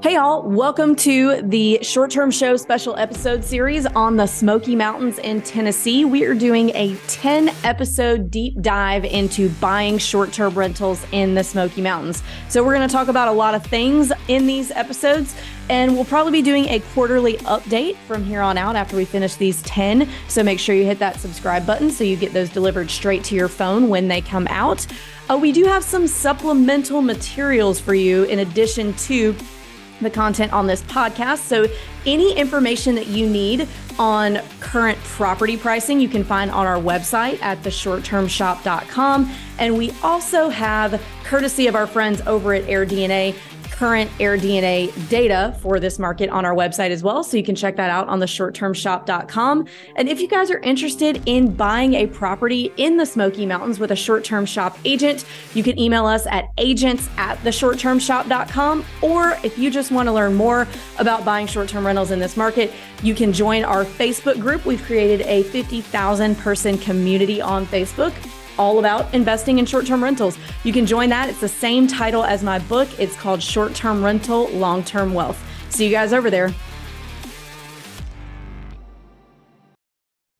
Hey, all, welcome to the short term show special episode series on the Smoky Mountains in Tennessee. We are doing a 10 episode deep dive into buying short term rentals in the Smoky Mountains. So, we're going to talk about a lot of things in these episodes, and we'll probably be doing a quarterly update from here on out after we finish these 10. So, make sure you hit that subscribe button so you get those delivered straight to your phone when they come out. Uh, we do have some supplemental materials for you in addition to the content on this podcast. So, any information that you need on current property pricing, you can find on our website at theshorttermshop.com. And we also have, courtesy of our friends over at AirDNA, current AirDNA data for this market on our website as well. So you can check that out on the shorttermshop.com. And if you guys are interested in buying a property in the Smoky Mountains with a short term shop agent, you can email us at agents at the shorttermshop.com. Or if you just want to learn more about buying short term rentals in this market, you can join our Facebook group. We've created a 50,000 person community on Facebook all about investing in short term rentals. You can join that. It's the same title as my book. It's called Short Term Rental Long Term Wealth. See you guys over there.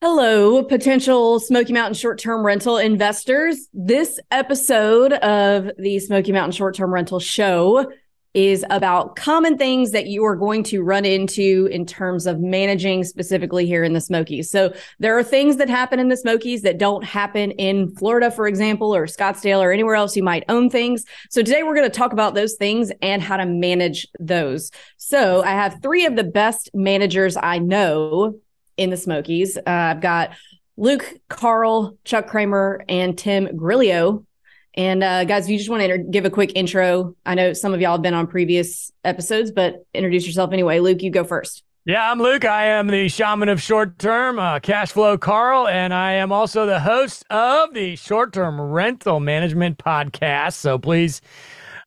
Hello, potential Smoky Mountain short term rental investors. This episode of the Smoky Mountain short term rental show is about common things that you are going to run into in terms of managing specifically here in the Smokies. So there are things that happen in the Smokies that don't happen in Florida, for example, or Scottsdale or anywhere else you might own things. So today we're going to talk about those things and how to manage those. So I have three of the best managers I know in the Smokies. Uh, I've got Luke, Carl, Chuck Kramer, and Tim Grillo and uh, guys, if you just want to inter- give a quick intro, I know some of y'all have been on previous episodes, but introduce yourself anyway. Luke, you go first. Yeah, I'm Luke. I am the shaman of short term, uh, cash flow Carl, and I am also the host of the short term rental management podcast. So please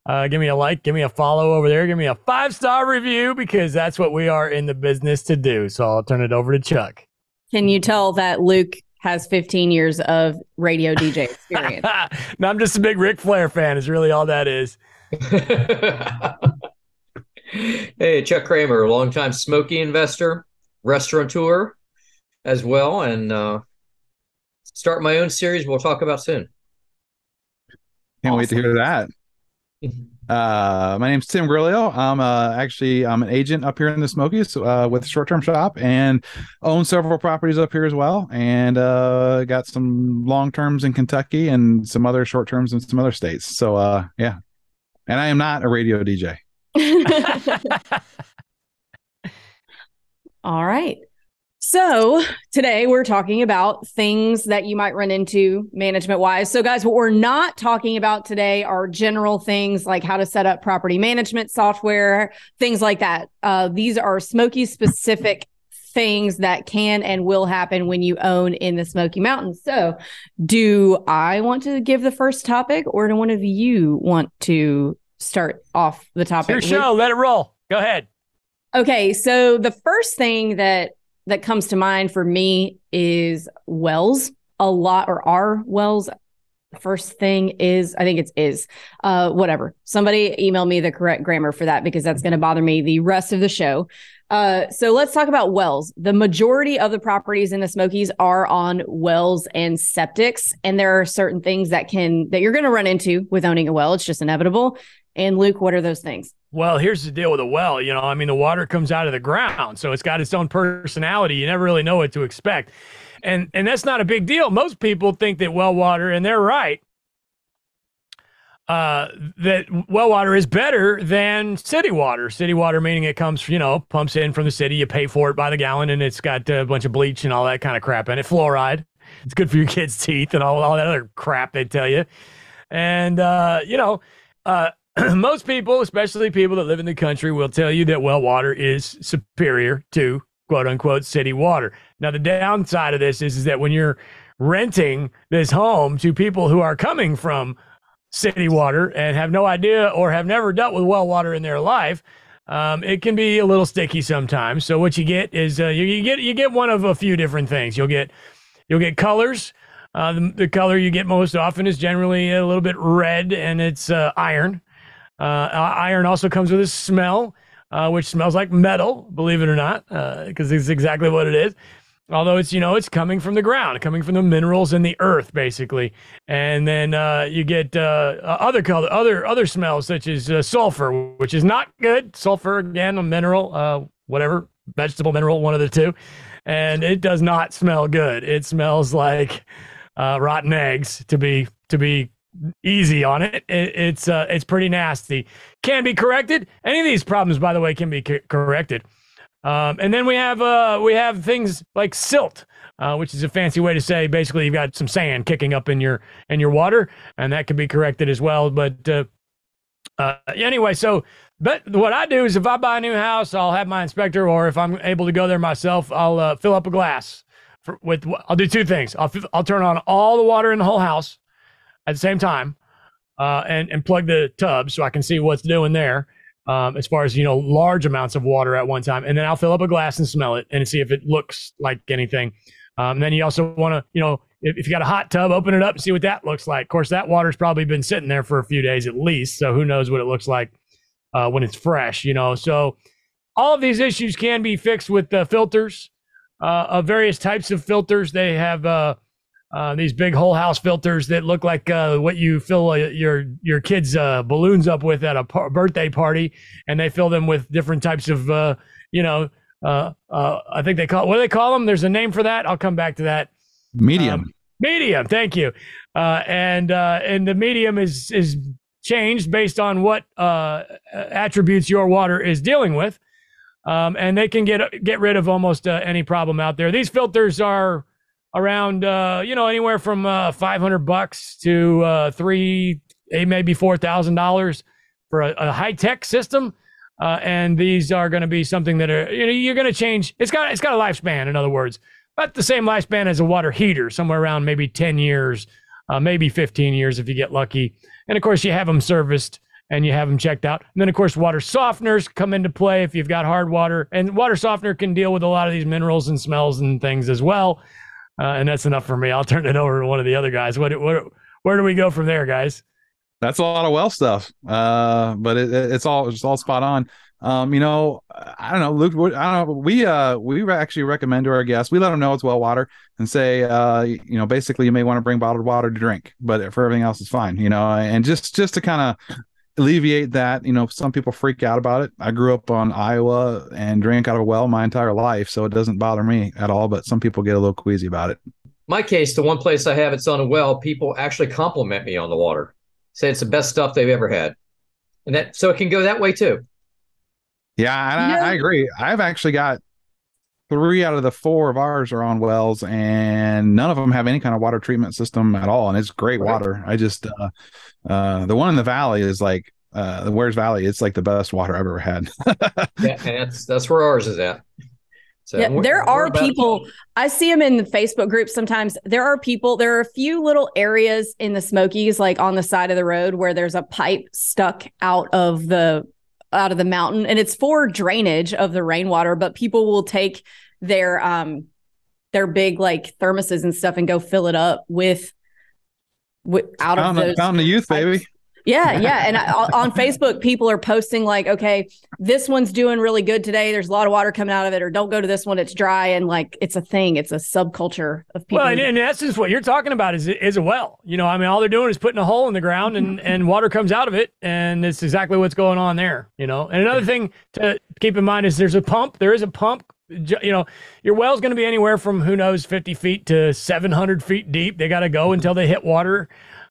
uh, give me a like, give me a follow over there, give me a five star review because that's what we are in the business to do. So I'll turn it over to Chuck. Can you tell that Luke has 15 years of radio DJ experience. no, I'm just a big Ric Flair fan, is really all that is. hey, Chuck Kramer, longtime smoky investor, restaurateur as well, and uh, start my own series we'll talk about soon. Can't awesome. wait to hear that. Uh, my name's Tim Grillo. I'm uh, actually I'm an agent up here in the Smokies uh, with Short Term Shop and own several properties up here as well. And uh, got some long terms in Kentucky and some other short terms in some other states. So uh, yeah, and I am not a radio DJ. All right. So, today we're talking about things that you might run into management wise. So, guys, what we're not talking about today are general things like how to set up property management software, things like that. Uh, these are Smoky specific things that can and will happen when you own in the Smoky Mountains. So, do I want to give the first topic or do one of you want to start off the topic? It's your show, let it roll. Go ahead. Okay, so the first thing that that comes to mind for me is wells a lot or are wells first thing is i think it's is uh whatever. Somebody email me the correct grammar for that because that's going to bother me the rest of the show. Uh so let's talk about wells. The majority of the properties in the smokies are on wells and septics and there are certain things that can that you're going to run into with owning a well. It's just inevitable. And luke what are those things? Well, here's the deal with a well. You know, I mean, the water comes out of the ground, so it's got its own personality. You never really know what to expect, and and that's not a big deal. Most people think that well water, and they're right. Uh, that well water is better than city water. City water meaning it comes, you know, pumps in from the city. You pay for it by the gallon, and it's got a bunch of bleach and all that kind of crap in it. Fluoride. It's good for your kids' teeth and all, all that other crap they tell you. And uh, you know, uh, most people, especially people that live in the country, will tell you that well water is superior to quote unquote city water. Now, the downside of this is, is that when you're renting this home to people who are coming from city water and have no idea or have never dealt with well water in their life, um, it can be a little sticky sometimes. So what you get is uh, you, you, get you get one of a few different things. You'll get you'll get colors. Uh, the, the, color you get most often is generally a little bit red, and it's uh, iron. Uh, iron also comes with a smell. uh, which smells like metal, believe it or not, because uh, it's exactly what it is. Although it's you know it's coming from the ground, coming from the minerals in the earth, basically, and then uh, you get uh, other color, other other smells such as uh, sulfur, which is not good. Sulfur again, a mineral, uh, whatever vegetable mineral, one of the two, and it does not smell good. It smells like rotten eggs to be to be easy on it. it it's uh, it's pretty nasty. Can be corrected. Any of these problems, by the way, can be corrected. Um, and then we have uh, we have things like silt, uh, which is a fancy way to say basically you've got some sand kicking up in your in your water, and that can be corrected as well. But uh, uh anyway, so but what I do is if I buy a new house, I'll have my inspector, or if I'm able to go there myself, I'll uh, fill up a glass. For, with I'll do two things. I'll I'll turn on all the water in the whole house at the same time uh, and and plug the tub so I can see what's doing there. Um, as far as you know, large amounts of water at one time, and then I'll fill up a glass and smell it and see if it looks like anything. Um, then you also want to, you know, if, if, you got a hot tub, open it up and see what that looks like. Of course, that water's probably been sitting there for a few days at least, so who knows what it looks like uh, when it's fresh, you know. So all of these issues can be fixed with the filters uh, of various types of filters. They have uh, these big whole house filters that look like uh, what you fill uh, your your kids' uh, balloons up with at a par- birthday party, and they fill them with different types of uh, you know. Uh, I think they call what do they call them? There's a name for that. I'll come back to that. Medium. Um, medium. Thank you. and and the medium is is changed based on what attributes your water is dealing with, um, and they can get get rid of almost any problem out there. These filters are around uh, you know anywhere from uh, 500 bucks to uh, three maybe four thousand dollars for a, a high tech system. Uh, and these are going to be something that are you know you're going to change. It's got it's got a lifespan. In other words, about the same lifespan as a water heater, somewhere around maybe 10 years, uh, maybe 15 years if you get lucky. And of course, you have them serviced and you have them checked out. And then, of course, water softeners come into play if you've got hard water. And water softener can deal with a lot of these minerals and smells and things as well. Uh, and that's enough for me. I'll turn it over to one of the other guys. What, what, where do we go from there, guys? That's a lot of well stuff, uh, but it, it's all it's all spot on. Um, you know, I don't know, Luke. I don't know. We uh we actually recommend to our guests. We let them know it's well water and say, uh, you know, basically you may want to bring bottled water to drink, but for everything else, it's fine. You know, and just just to kind of alleviate that. You know, some people freak out about it. I grew up on Iowa and drank out of a well my entire life, so it doesn't bother me at all. But some people get a little queasy about it. My case, the one place I have it's on a well, people actually compliment me on the water, say it's the best stuff they've ever had, and that so it can go that way too. Yeah, I, I agree. I've actually got three out of the four of ours are on wells and none of them have any kind of water treatment system at all and it's great right. water i just uh, uh, the one in the valley is like uh, the Wears Valley. It's like the best water I've ever had. yeah, and that's that's where ours is at. So yeah, there are people. I see them in the Facebook groups sometimes. There are people. There are a few little areas in the Smokies, like on the side of the road, where there's a pipe stuck out of the out of the mountain, and it's for drainage of the rainwater. But people will take their um their big like thermoses and stuff and go fill it up with out of those fountain of youth, baby. Yeah, yeah. And I, on Facebook, people are posting like, okay, this one's doing really good today. There's a lot of water coming out of it, or don't go to this one, it's dry. And like, it's a thing, it's a subculture of people. Well, in essence, what you're talking about is, is a well. You know, I mean, all they're doing is putting a hole in the ground and, and water comes out of it. And it's exactly what's going on there, you know. And another thing to keep in mind is there's a pump. There is a pump you know, your well's going to be anywhere from who knows 50 feet to 700 feet deep. They got to go until they hit water,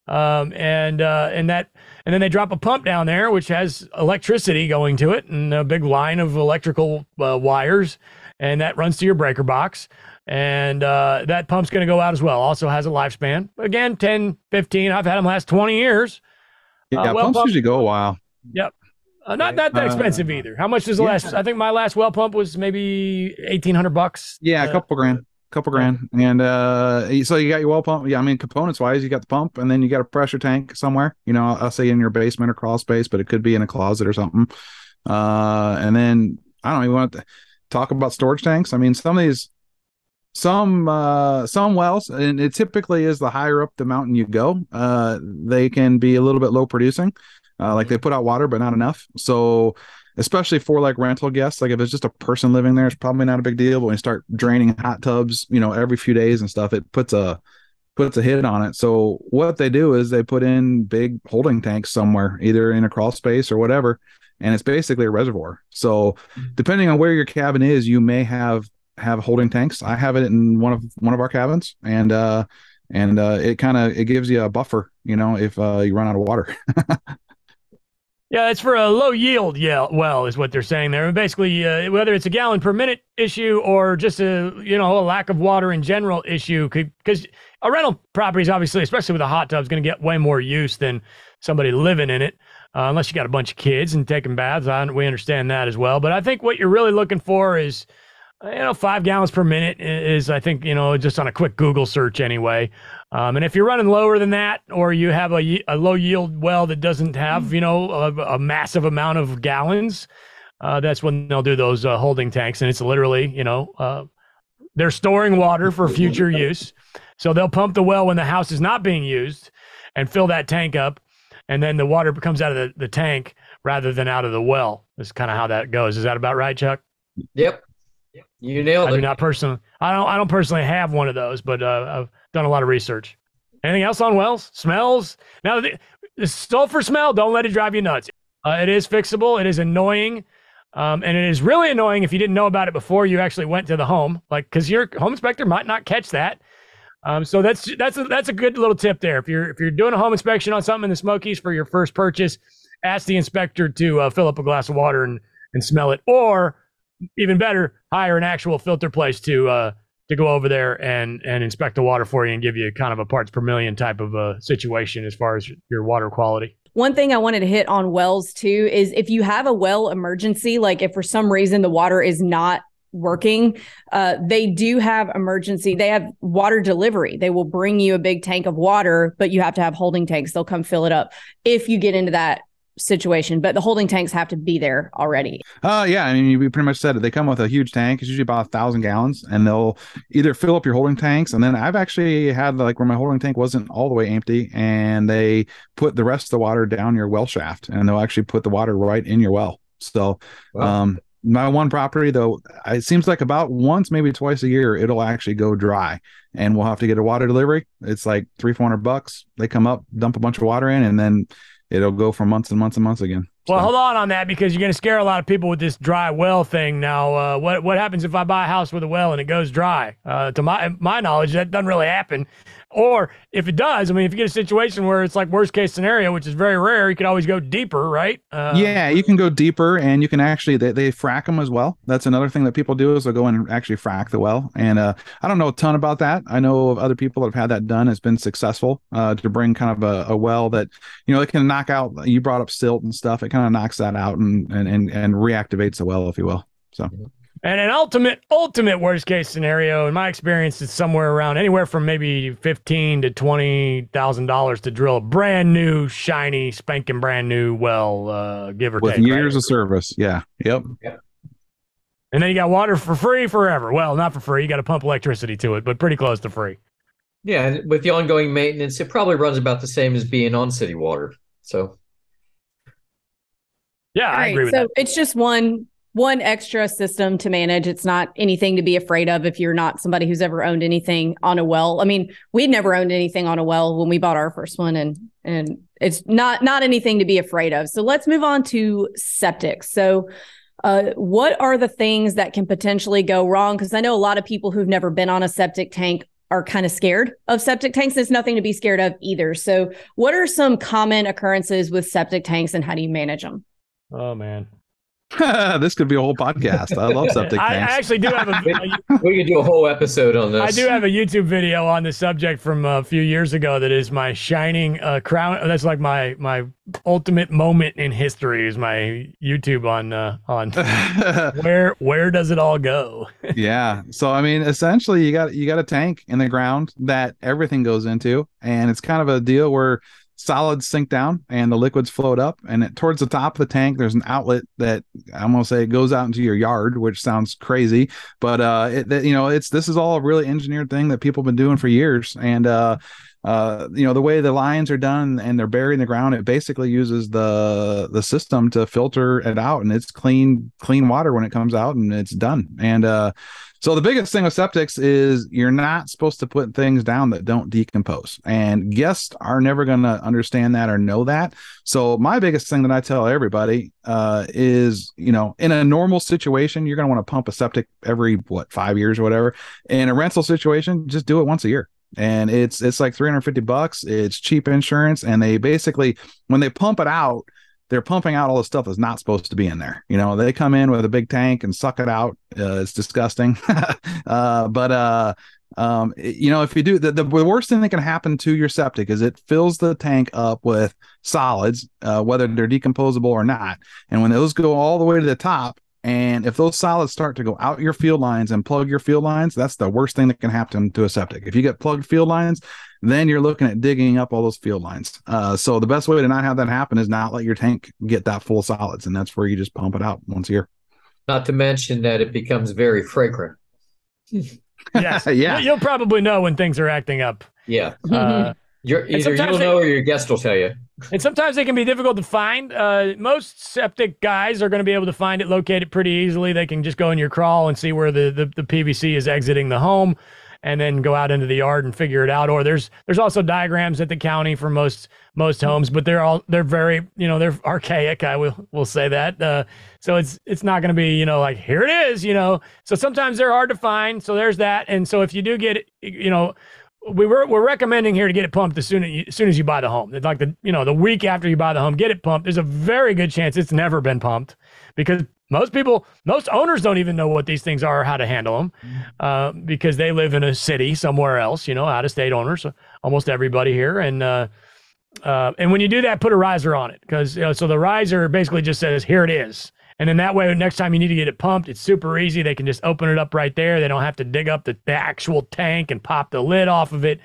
um, and uh, and that and then they drop a pump down there which has electricity going to it and a big line of electrical uh, wires, and that runs to your breaker box. And uh, that pump's going to go out as well. Also has a lifespan. Again, 10, 15. I've had them last 20 years. Yeah, uh, well pumps pump, usually go a while. Yep. Uh, not not that uh, expensive either. How much does the yeah. last? I think my last well pump was maybe eighteen hundred bucks. Yeah, a couple grand, couple grand. And uh, so you got your well pump. Yeah, I mean components wise, you got the pump, and then you got a pressure tank somewhere. You know, I'll say in your basement or crawl space, but it could be in a closet or something. Uh, and then I don't even want to talk about storage tanks. I mean, some of these some uh some wells and it typically is the higher up the mountain you go uh they can be a little bit low producing uh, like they put out water, but not enough. So especially for like rental guests. Like if it's just a person living there, it's probably not a big deal. But when you start draining hot tubs, you know, every few days and stuff, it puts a puts a hit on it. So what they do is they put in big holding tanks somewhere, either in a crawl space or whatever, and it's basically a reservoir. So mm-hmm. depending on where your cabin is, you may have have holding tanks. I have it in one of one of our cabins, and uh, and uh, it kind of it gives you a buffer, you know, if uh, you run out of water. Yeah, it's for a low yield well, is what they're saying there. And Basically, uh, whether it's a gallon per minute issue or just a you know a lack of water in general issue, because a rental property is obviously, especially with a hot tub, is going to get way more use than somebody living in it, uh, unless you got a bunch of kids and taking baths. I, we understand that as well. But I think what you're really looking for is you know, five gallons per minute is, I think, you know, just on a quick Google search anyway. Um, and if you're running lower than that, or you have a, a low yield well that doesn't have, you know, a, a massive amount of gallons, uh, that's when they'll do those uh, holding tanks. And it's literally, you know, uh, they're storing water for future use. So they'll pump the well when the house is not being used and fill that tank up. And then the water comes out of the, the tank rather than out of the well. Is kind of how that goes. Is that about right, Chuck? Yep. You nailed I it. do not personally. I don't. I don't personally have one of those, but uh, I've done a lot of research. Anything else on wells? Smells? Now the, the sulfur smell. Don't let it drive you nuts. Uh, it is fixable. It is annoying, um, and it is really annoying if you didn't know about it before you actually went to the home. Like, because your home inspector might not catch that. Um, so that's that's a, that's a good little tip there. If you're if you're doing a home inspection on something in the Smokies for your first purchase, ask the inspector to uh, fill up a glass of water and and smell it, or even better, hire an actual filter place to uh, to go over there and and inspect the water for you and give you kind of a parts per million type of a situation as far as your water quality. One thing I wanted to hit on wells too is if you have a well emergency, like if for some reason the water is not working, uh, they do have emergency. They have water delivery. They will bring you a big tank of water, but you have to have holding tanks. They'll come fill it up if you get into that situation, but the holding tanks have to be there already. Uh yeah, I mean you pretty much said it. They come with a huge tank. It's usually about a thousand gallons, and they'll either fill up your holding tanks, and then I've actually had like where my holding tank wasn't all the way empty, and they put the rest of the water down your well shaft, and they'll actually put the water right in your well. So, wow. um, my one property though, it seems like about once, maybe twice a year, it'll actually go dry, and we'll have to get a water delivery. It's like three, four hundred bucks. They come up, dump a bunch of water in, and then it'll go for months and months and months again. Well, so. hold on on that because you're going to scare a lot of people with this dry well thing. Now, uh, what what happens if I buy a house with a well and it goes dry? Uh, to my my knowledge, that doesn't really happen. Or if it does, I mean, if you get a situation where it's like worst case scenario, which is very rare, you could always go deeper, right? Uh, yeah, you can go deeper, and you can actually they, they frack them as well. That's another thing that people do is they'll go in and actually frack the well. And uh, I don't know a ton about that. I know of other people that have had that done. It's been successful uh, to bring kind of a, a, well that you know it can knock out. You brought up silt and stuff. It kind of knocks that out and and and, and reactivates the well, if you will. So. And an ultimate, ultimate worst case scenario, in my experience, is somewhere around anywhere from maybe fifteen to twenty thousand dollars to drill a brand new, shiny, spanking brand new well, uh, give or with take. With years right? of service, yeah, yep. yep. And then you got water for free forever. Well, not for free. You got to pump electricity to it, but pretty close to free. Yeah, and with the ongoing maintenance, it probably runs about the same as being on city water. So. Yeah, I agree with so that. It's just one one extra system to manage. It's not anything to be afraid of if you're not somebody who's ever owned anything on a well. I mean, we'd never owned anything on a well when we bought our first one and and it's not not anything to be afraid of. So let's move on to septic. So uh, what are the things that can potentially go wrong? Because I know a lot of people who've never been on a septic tank are kind of scared of septic tanks. There's nothing to be scared of either. So, what are some common occurrences with septic tanks and how do you manage them? Oh, man. this could be a whole podcast. I love septic tanks. I, I actually do have a. we could do a whole episode on this. I do have a YouTube video on the subject from a few years ago that is my shining uh, crown. That's like my my ultimate moment in history. Is my YouTube on uh, on where where does it all go? yeah. So I mean, essentially, you got you got a tank in the ground that everything goes into, and it's kind of a deal where solids sink down and the liquids float up and it, towards the top of the tank there's an outlet that i'm to say it goes out into your yard which sounds crazy but uh it, you know it's this is all a really engineered thing that people have been doing for years and uh uh, you know, the way the lines are done and they're buried in the ground, it basically uses the the system to filter it out, and it's clean clean water when it comes out, and it's done. And uh, so the biggest thing with septics is you're not supposed to put things down that don't decompose. And guests are never going to understand that or know that. So my biggest thing that I tell everybody uh, is, you know, in a normal situation, you're going to want to pump a septic every what five years or whatever. In a rental situation, just do it once a year and it's it's like 350 bucks it's cheap insurance and they basically when they pump it out they're pumping out all the stuff that's not supposed to be in there. You know, they come in with a big tank and suck it out. Uh, it's disgusting. uh, but uh, um, you know, if you do the, the worst thing that can happen to your septic is it fills the tank up with solids, uh, whether they're decomposable or not. And when those go all the way to the top, and if those solids start to go out your field lines and plug your field lines, that's the worst thing that can happen to a septic. If you get plugged field lines, then you're looking at digging up all those field lines. Uh, so the best way to not have that happen is not let your tank get that full of solids, and that's where you just pump it out once a year. Not to mention that it becomes very fragrant. yes, yeah. You'll probably know when things are acting up. Yeah. Uh, you're either you'll they, know or your guest will tell you. And sometimes they can be difficult to find. Uh, most septic guys are going to be able to find it, locate it pretty easily. They can just go in your crawl and see where the, the, the PVC is exiting the home and then go out into the yard and figure it out. Or there's there's also diagrams at the county for most most homes, but they're all they're very you know they're archaic. I will will say that. Uh, so it's it's not going to be you know like here it is you know. So sometimes they're hard to find. So there's that. And so if you do get you know. We were we're recommending here to get it pumped as soon as, you, as soon as you buy the home. It's like the you know the week after you buy the home, get it pumped. There's a very good chance it's never been pumped because most people, most owners don't even know what these things are or how to handle them uh, because they live in a city somewhere else, you know, out of state owners, almost everybody here. And, uh, uh, and when you do that, put a riser on it because, you know, so the riser basically just says, here it is. And then that way, next time you need to get it pumped, it's super easy. They can just open it up right there. They don't have to dig up the, the actual tank and pop the lid off of it.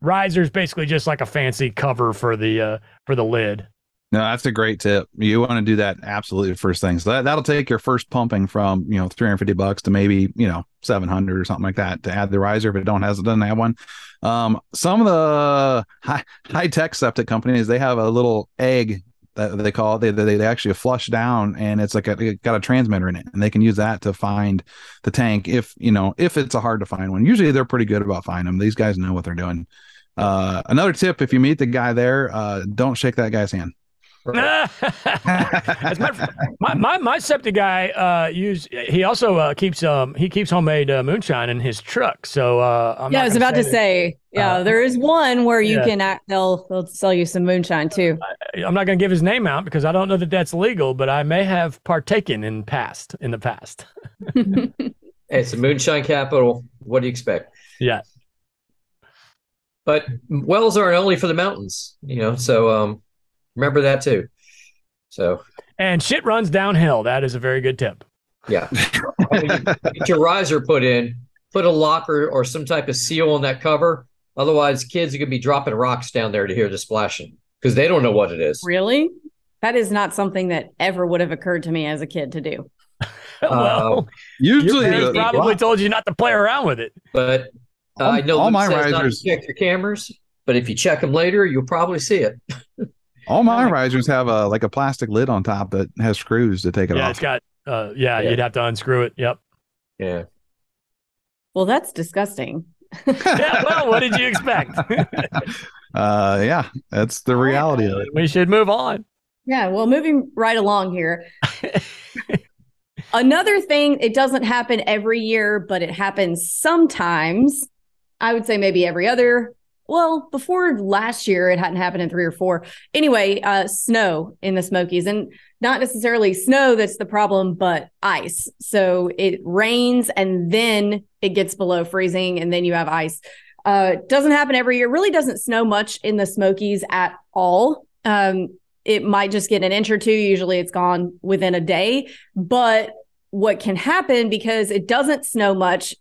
Riser is basically just like a fancy cover for the uh, for the lid. No, that's a great tip. You want to do that absolutely first thing. So that, that'll take your first pumping from, you know, 350 bucks to maybe, you know, 700 or something like that to add the riser if it don't has doesn't have one. Um, some of the high, high tech septic companies, they have a little egg that they call it. They, they, they actually flush down and it's like a, it got a transmitter in it and they can use that to find the tank if, you know, if it's a hard to find one. Usually they're pretty good about finding them. These guys know what they're doing. Uh, another tip, if you meet the guy there, uh, don't shake that guy's hand. my, my, my septic guy uh use he also uh, keeps um he keeps homemade uh, moonshine in his truck. So uh I'm yeah i was about to that, say yeah uh, there is one where you yeah. can act they'll they'll sell you some moonshine too. I, am not going to give his name out because i don't know that that's legal but i may have partaken in past in the past. Hey, it's a moonshine capital. What do you expect? Yeah. But wells aren't only for the mountains you know so um Remember that too. So and shit runs downhill. That is a very good tip. Yeah. I mean, get your riser put in, put a locker or some type of seal on that cover. Otherwise, kids are gonna be dropping rocks down there to hear the splashing because they don't know what it is. Really? That is not something that ever would have occurred to me as a kid to do. well, uh, usually your probably told you not to play around with it. But uh, all, I know all my risers check your cameras, but if you check them later, you'll probably see it. All my risers have a like a plastic lid on top that has screws to take it yeah, off. Yeah, it's got. Uh, yeah, yeah, you'd have to unscrew it. Yep. Yeah. Well, that's disgusting. yeah. Well, what did you expect? uh, yeah, that's the reality of it. We should move on. Yeah. Well, moving right along here. Another thing, it doesn't happen every year, but it happens sometimes. I would say maybe every other well, before last year, it hadn't happened in three or four. Anyway, uh, snow in the Smokies, and not necessarily snow that's the problem, but ice. So it rains and then it gets below freezing, and then you have ice. Uh, doesn't happen every year. Really doesn't snow much in the Smokies at all. Um, it might just get an inch or two. Usually, it's gone within a day. But what can happen because it doesn't snow much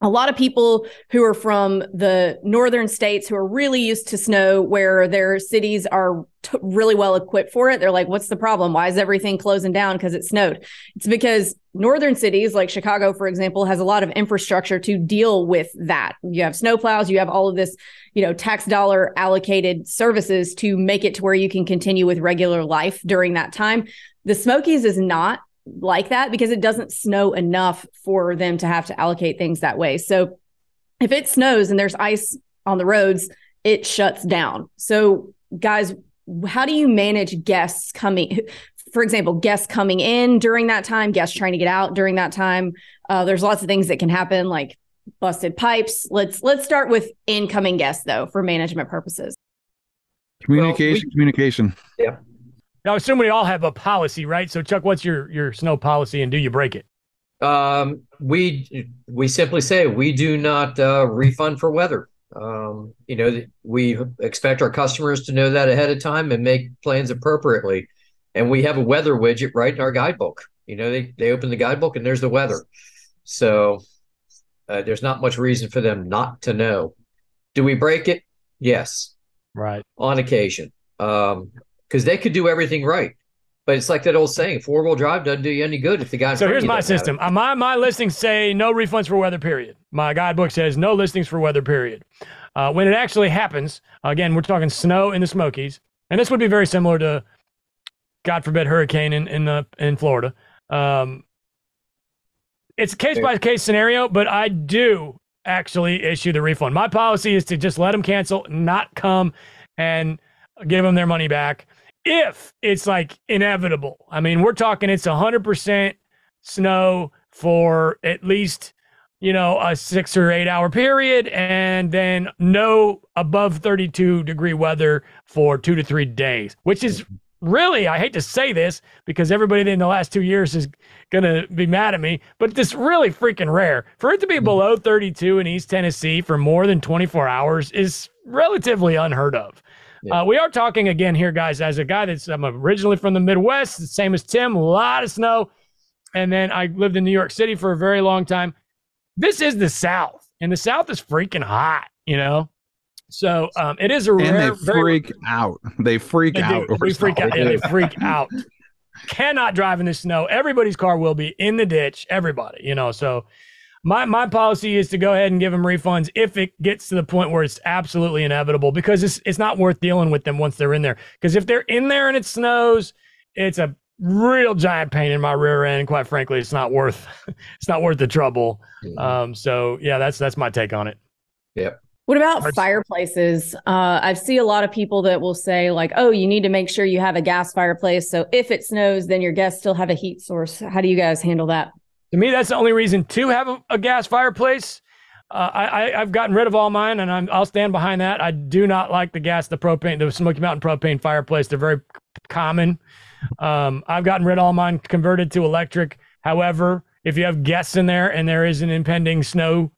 a lot of people who are from the northern states who are really used to snow where their cities are t- really well equipped for it they're like what's the problem? Why is everything closing down because it snowed? It's because northern cities like chicago for example has a lot of infrastructure to deal with that. You have snowplows you have all of this you know tax dollar allocated services to make it to where you can continue with regular life during that time. The smokies is not like that because it doesn't snow enough for them to have to allocate things that way. So if it snows and there's ice on the roads, it shuts down. So guys, how do you manage guests coming? For example, guests coming in during that time, guests trying to get out during that time. Uh, there's lots of things that can happen, like busted pipes. Let's let's start with incoming guests though, for management purposes. Communication, well, we, communication. Yeah. Now, assume we all have a policy, right? So, Chuck, what's your your snow policy, and do you break it? Um, we we simply say we do not uh, refund for weather. Um, you know, we expect our customers to know that ahead of time and make plans appropriately. And we have a weather widget right in our guidebook. You know, they they open the guidebook and there's the weather. So uh, there's not much reason for them not to know. Do we break it? Yes. Right. On occasion. Um, because they could do everything right. But it's like that old saying: four wheel drive doesn't do you any good if the guy. So here's my system. Uh, my my listings say no refunds for weather. Period. My guidebook says no listings for weather. Period. Uh, when it actually happens, again, we're talking snow in the Smokies, and this would be very similar to, God forbid, hurricane in in the in Florida. Um, it's a case by case scenario, but I do actually issue the refund. My policy is to just let them cancel, not come, and give them their money back if it's like inevitable. I mean, we're talking it's 100% snow for at least, you know, a six or eight hour period, and then no above 32 degree weather for two to three days, which is really, I hate to say this because everybody in the last two years is going to be mad at me, but this really freaking rare. For it to be mm-hmm. below 32 in East Tennessee for more than 24 hours is relatively unheard of. Yeah. Uh, we are talking again here, guys, as a guy that's I'm originally from the Midwest, the same as Tim, a lot of snow. And then I lived in New York City for a very long time. This is the South, and the South is freaking hot, you know? So um, it is a and rare. They freak very, out. They freak they out. They freak out. Yeah, they freak out. Cannot drive in the snow. Everybody's car will be in the ditch. Everybody, you know. So my my policy is to go ahead and give them refunds if it gets to the point where it's absolutely inevitable because it's it's not worth dealing with them once they're in there. Because if they're in there and it snows, it's a real giant pain in my rear end. Quite frankly, it's not worth it's not worth the trouble. Mm-hmm. Um, so yeah, that's that's my take on it. Yep. What about fireplaces? Uh, I see a lot of people that will say, like, oh, you need to make sure you have a gas fireplace. So if it snows, then your guests still have a heat source. How do you guys handle that? To me, that's the only reason to have a, a gas fireplace. Uh, I, I have gotten rid of all mine, and I'm, I'll stand behind that. I do not like the gas, the propane, the Smoky Mountain propane fireplace. They're very common. Um, I've gotten rid of all mine, converted to electric. However, if you have guests in there and there is an impending snow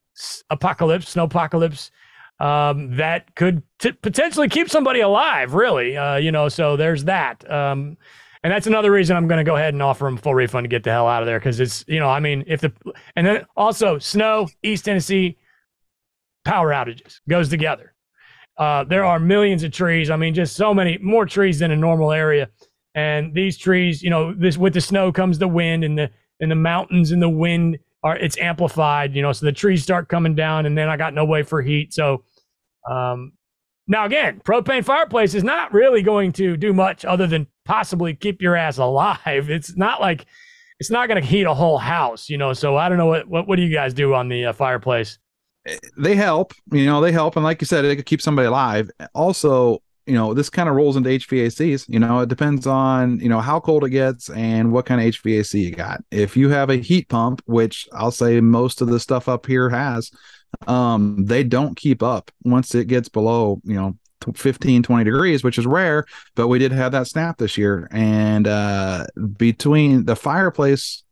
apocalypse, snow apocalypse, um, that could t- potentially keep somebody alive. Really, uh, you know. So there's that. Um, and that's another reason I'm going to go ahead and offer him full refund to get the hell out of there because it's you know I mean if the and then also snow East Tennessee power outages goes together. Uh, there are millions of trees. I mean, just so many more trees than a normal area. And these trees, you know, this with the snow comes the wind, and the and the mountains and the wind are it's amplified. You know, so the trees start coming down, and then I got no way for heat. So, um, now again, propane fireplace is not really going to do much other than possibly keep your ass alive. It's not like it's not going to heat a whole house, you know. So I don't know what what, what do you guys do on the uh, fireplace? They help, you know. They help, and like you said, it could keep somebody alive. Also, you know, this kind of rolls into HVACs. You know, it depends on you know how cold it gets and what kind of HVAC you got. If you have a heat pump, which I'll say most of the stuff up here has, um, they don't keep up once it gets below you know 15 20 degrees which is rare but we did have that snap this year and uh between the fireplace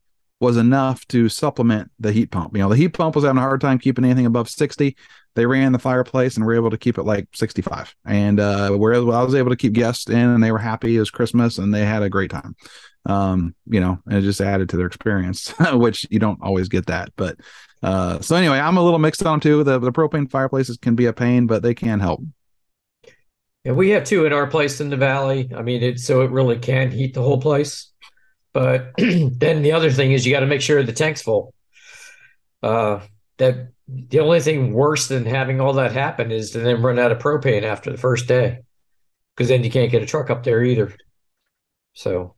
was enough to supplement the heat pump. You know, the heat pump was having a hard time keeping anything above 60. They ran the fireplace and were able to keep it like 65. And uh, where I was able to keep guests in and they were happy. Was Christmas and they had a great time. Um, you know, and it just added to their experience, which you don't always get that. But uh, so anyway, I'm a little mixed on too. The, the propane fireplaces can be a pain, but they can help. Yeah, we have two in our place in the valley. I mean, it so it really can heat the whole place. But then the other thing is you got to make sure the tank's full. Uh, that the only thing worse than having all that happen is to then run out of propane after the first day, because then you can't get a truck up there either. So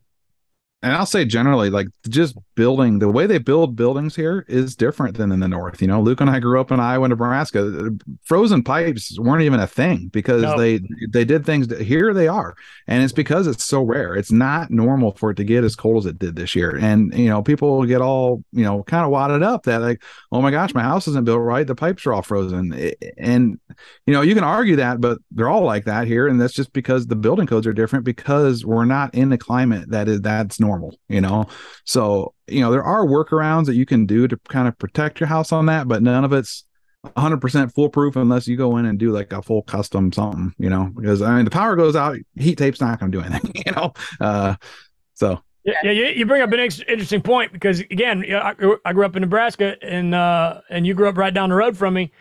and I'll say generally, like just building the way they build buildings here is different than in the north. You know, Luke and I grew up in Iowa, Nebraska. Frozen pipes weren't even a thing because no. they they did things. Here they are, and it's because it's so rare. It's not normal for it to get as cold as it did this year. And you know, people get all you know kind of wadded up that like, oh my gosh, my house isn't built right. The pipes are all frozen. And you know, you can argue that, but they're all like that here, and that's just because the building codes are different because we're not in a climate that is that's normal normal, you know? So, you know, there are workarounds that you can do to kind of protect your house on that, but none of it's 100% foolproof unless you go in and do like a full custom something, you know, because I mean, the power goes out, heat tape's not going to do anything, you know? Uh, so. Yeah, yeah, you bring up an interesting point because again, I grew up in Nebraska and uh, and you grew up right down the road from me.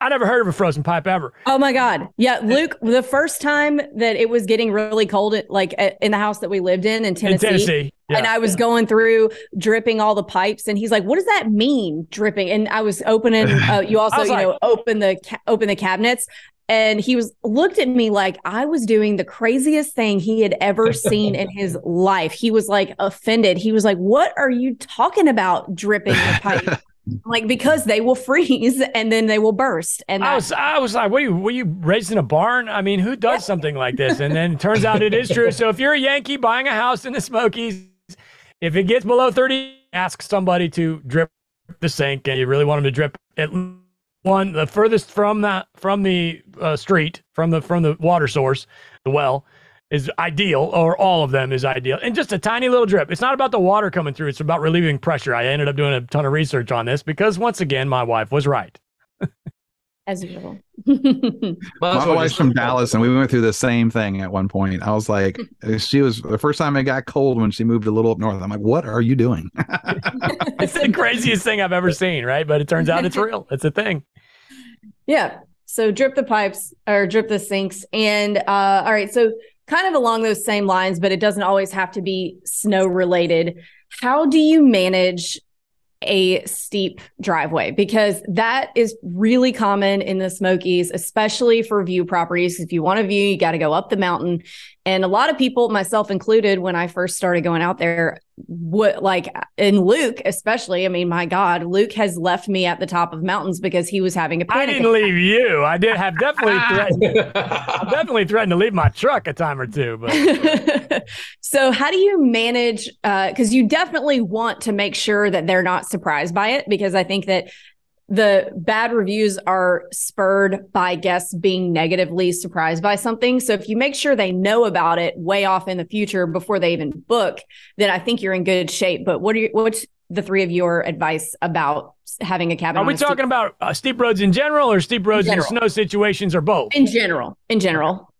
I never heard of a frozen pipe ever. Oh my god. Yeah, Luke, the first time that it was getting really cold like in the house that we lived in in Tennessee. In Tennessee. Yeah. And I was going through dripping all the pipes and he's like, "What does that mean, dripping?" And I was opening uh, you also, you like, know, open the ca- open the cabinets and he was looked at me like I was doing the craziest thing he had ever seen in his life. He was like offended. He was like, "What are you talking about dripping the pipe?" like because they will freeze and then they will burst. And that- I was I was like, what are you were you raised in a barn? I mean, who does something like this? And then it turns out it is true. So if you're a Yankee buying a house in the Smokies, if it gets below 30, ask somebody to drip the sink and you really want them to drip at one the furthest from that from the uh, street from the from the water source, the well is ideal, or all of them is ideal, and just a tiny little drip. It's not about the water coming through; it's about relieving pressure. I ended up doing a ton of research on this because, once again, my wife was right. As usual. my wife's from Dallas, and we went through the same thing at one point. I was like, she was the first time it got cold when she moved a little up north. I'm like, what are you doing? it's the craziest thing I've ever seen, right? But it turns out it's real. It's a thing. Yeah. So drip the pipes or drip the sinks. And uh, all right. So kind of along those same lines, but it doesn't always have to be snow related. How do you manage a steep driveway? Because that is really common in the Smokies, especially for view properties. If you want a view, you got to go up the mountain. And a lot of people, myself included, when I first started going out there, what like in Luke, especially, I mean, my God, Luke has left me at the top of mountains because he was having a panic. I didn't attack. leave you. I did have definitely threatened, I definitely threatened to leave my truck a time or two. But so how do you manage because uh, you definitely want to make sure that they're not surprised by it because I think that the bad reviews are spurred by guests being negatively surprised by something. So if you make sure they know about it way off in the future before they even book, then I think you're in good shape. But what are you, what's the three of your advice about having a cabin? Are we talking steep- about uh, steep roads in general or steep roads in, in snow situations or both? In general, in general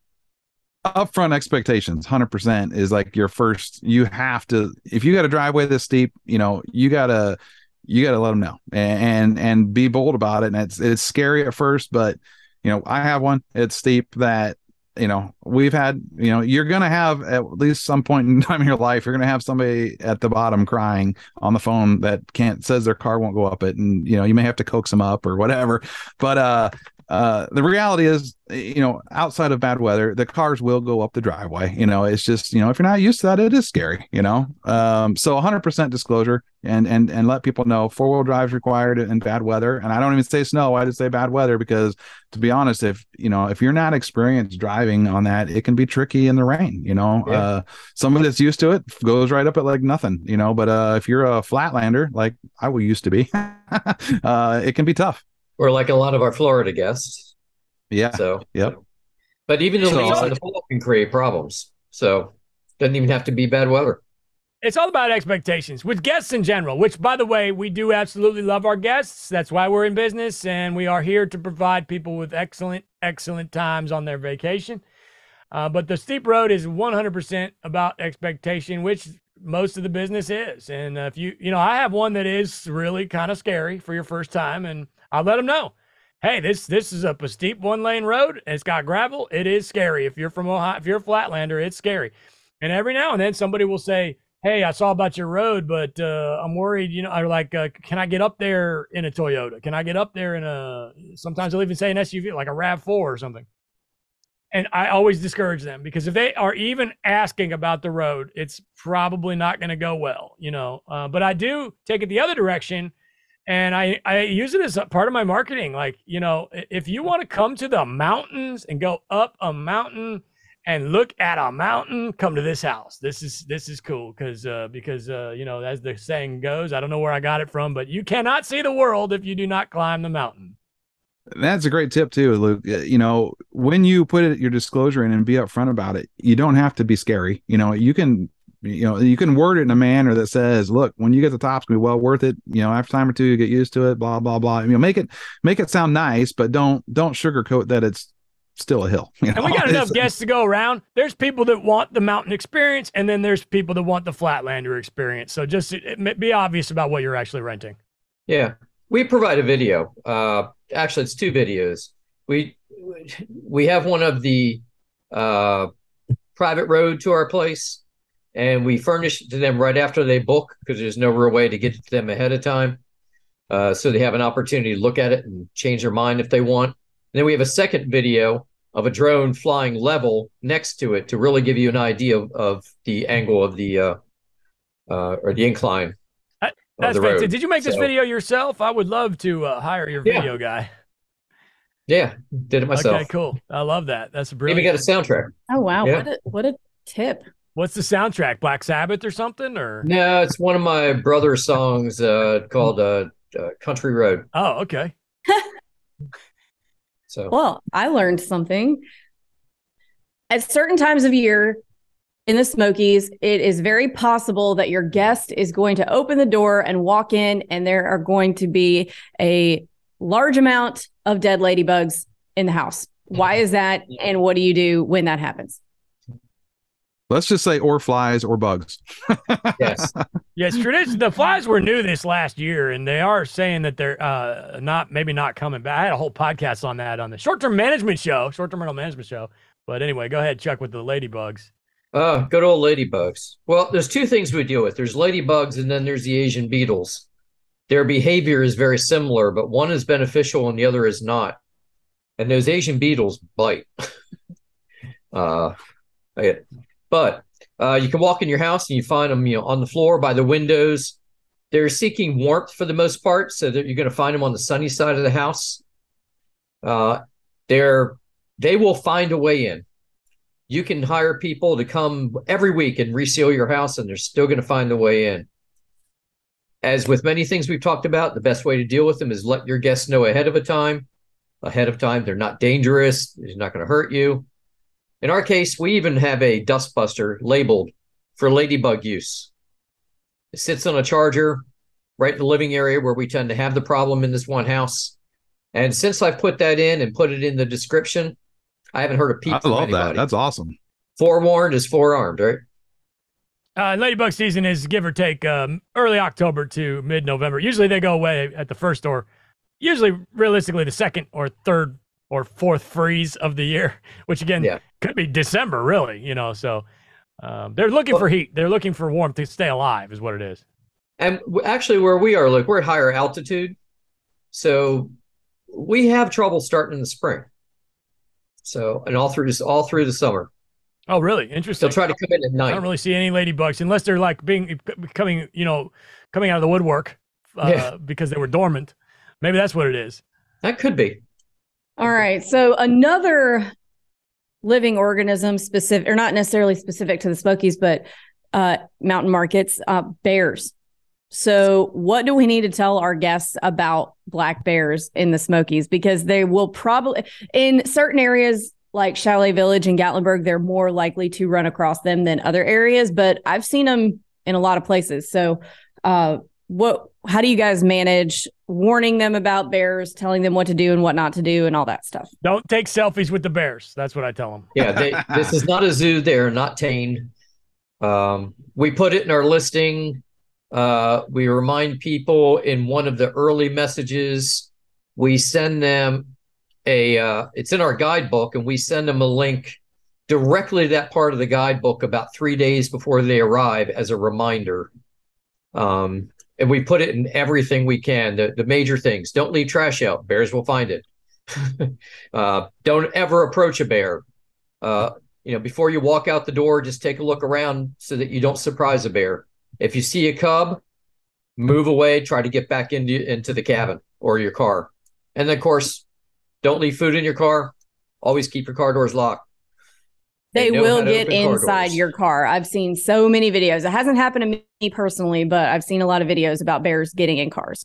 upfront expectations 100% is like your first you have to if you got a driveway this steep you know you got to you got to let them know and, and be bold about it. And it's it's scary at first, but you know I have one. It's steep that you know we've had. You know you're gonna have at least some point in time in your life you're gonna have somebody at the bottom crying on the phone that can't says their car won't go up it, and you know you may have to coax them up or whatever. But uh uh, the reality is, you know, outside of bad weather, the cars will go up the driveway. You know, it's just, you know, if you're not used to that, it is scary. You know, um, so 100% disclosure and and and let people know four wheel drive is required in bad weather. And I don't even say snow; I just say bad weather because, to be honest, if you know if you're not experienced driving on that, it can be tricky in the rain. You know, yeah. uh, somebody that's used to it goes right up at like nothing. You know, but uh, if you're a flatlander like I used to be, uh, it can be tough or like a lot of our Florida guests. Yeah. So, yep. But even the leaves in the fall can create problems. So, doesn't even have to be bad weather. It's all about expectations with guests in general, which, by the way, we do absolutely love our guests. That's why we're in business, and we are here to provide people with excellent, excellent times on their vacation. Uh, but the steep road is 100% about expectation, which most of the business is. And uh, if you, you know, I have one that is really kind of scary for your first time, and I'll let them know. Hey, this this is up a steep one lane road. It's got gravel. It is scary. If you're from Ohio, if you're a flatlander, it's scary. And every now and then somebody will say, "Hey, I saw about your road, but uh, I'm worried." You know, I like, uh, "Can I get up there in a Toyota? Can I get up there in a?" Sometimes they'll even say an SUV, like a Rav Four or something. And I always discourage them because if they are even asking about the road, it's probably not going to go well, you know. Uh, but I do take it the other direction, and I I use it as part of my marketing. Like, you know, if you want to come to the mountains and go up a mountain and look at a mountain, come to this house. This is this is cool because uh, because uh, you know as the saying goes, I don't know where I got it from, but you cannot see the world if you do not climb the mountain. That's a great tip too, Luke. You know, when you put it your disclosure in and be upfront about it, you don't have to be scary. You know, you can you know you can word it in a manner that says look when you get the top it's gonna be well worth it you know after time or two you get used to it blah blah blah you know make it make it sound nice but don't don't sugarcoat that it's still a hill you know? and we got enough guests to go around there's people that want the mountain experience and then there's people that want the flatlander experience so just be obvious about what you're actually renting yeah we provide a video uh actually it's two videos. We we have one of the uh, private road to our place, and we furnish it to them right after they book because there's no real way to get to them ahead of time. Uh, so they have an opportunity to look at it and change their mind if they want. And then we have a second video of a drone flying level next to it to really give you an idea of, of the angle of the uh, uh, or the incline that's fantastic. Did you make this so, video yourself? I would love to uh, hire your video yeah. guy. Yeah, did it myself. Okay, cool. I love that. That's brilliant. Even got a soundtrack. Oh wow, yeah. what a what a tip. What's the soundtrack? Black Sabbath or something? Or no, it's one of my brother's songs uh, called uh, uh, "Country Road." Oh, okay. so well, I learned something. At certain times of year, in the Smokies, it is very possible that your guest is going to open the door and walk in, and there are going to be a large amount of dead ladybugs in the house. Why mm-hmm. is that? And what do you do when that happens? Let's just say or flies or bugs. yes. Yes, tradition. The flies were new this last year, and they are saying that they're uh, not maybe not coming back. I had a whole podcast on that on the short term management show, short term rental management show. But anyway, go ahead, Chuck, with the ladybugs. Uh, good old ladybugs. Well, there's two things we deal with. There's ladybugs and then there's the Asian beetles. Their behavior is very similar, but one is beneficial and the other is not. And those Asian beetles bite. uh, but uh, you can walk in your house and you find them, you know, on the floor by the windows. They're seeking warmth for the most part, so that you're going to find them on the sunny side of the house. Uh, they're they will find a way in you can hire people to come every week and reseal your house and they're still going to find the way in as with many things we've talked about the best way to deal with them is let your guests know ahead of a time ahead of time they're not dangerous they're not going to hurt you in our case we even have a dust buster labeled for ladybug use it sits on a charger right in the living area where we tend to have the problem in this one house and since i've put that in and put it in the description I haven't heard a peep. I love that. That's awesome. Forewarned is forearmed, right? Uh, ladybug season is give or take um, early October to mid November. Usually they go away at the first or usually realistically the second or third or fourth freeze of the year, which again yeah. could be December, really. You know, so um, they're looking well, for heat. They're looking for warmth to stay alive, is what it is. And actually, where we are, like we're at higher altitude, so we have trouble starting in the spring. So, and all through all through the summer. Oh, really? Interesting. They'll try to come in at night. I don't really see any ladybugs unless they're like being coming, you know, coming out of the woodwork uh, yeah. because they were dormant. Maybe that's what it is. That could be. All right. So another living organism specific, or not necessarily specific to the Smokies, but uh, mountain markets, uh, bears. So, what do we need to tell our guests about black bears in the Smokies? Because they will probably, in certain areas like Chalet Village and Gatlinburg, they're more likely to run across them than other areas. But I've seen them in a lot of places. So, uh, what? How do you guys manage warning them about bears, telling them what to do and what not to do, and all that stuff? Don't take selfies with the bears. That's what I tell them. Yeah, they, this is not a zoo. They're not tamed. Um, we put it in our listing. Uh, we remind people in one of the early messages. We send them a. Uh, it's in our guidebook, and we send them a link directly to that part of the guidebook about three days before they arrive as a reminder. Um, and we put it in everything we can. The, the major things: don't leave trash out; bears will find it. uh, don't ever approach a bear. Uh, you know, before you walk out the door, just take a look around so that you don't surprise a bear. If you see a cub, move away. Try to get back into into the cabin or your car, and then of course, don't leave food in your car. Always keep your car doors locked. They, will get inside your car. I've seen so many videos. It hasn't happened to me personally, but I've seen a lot of videos about bears getting in cars.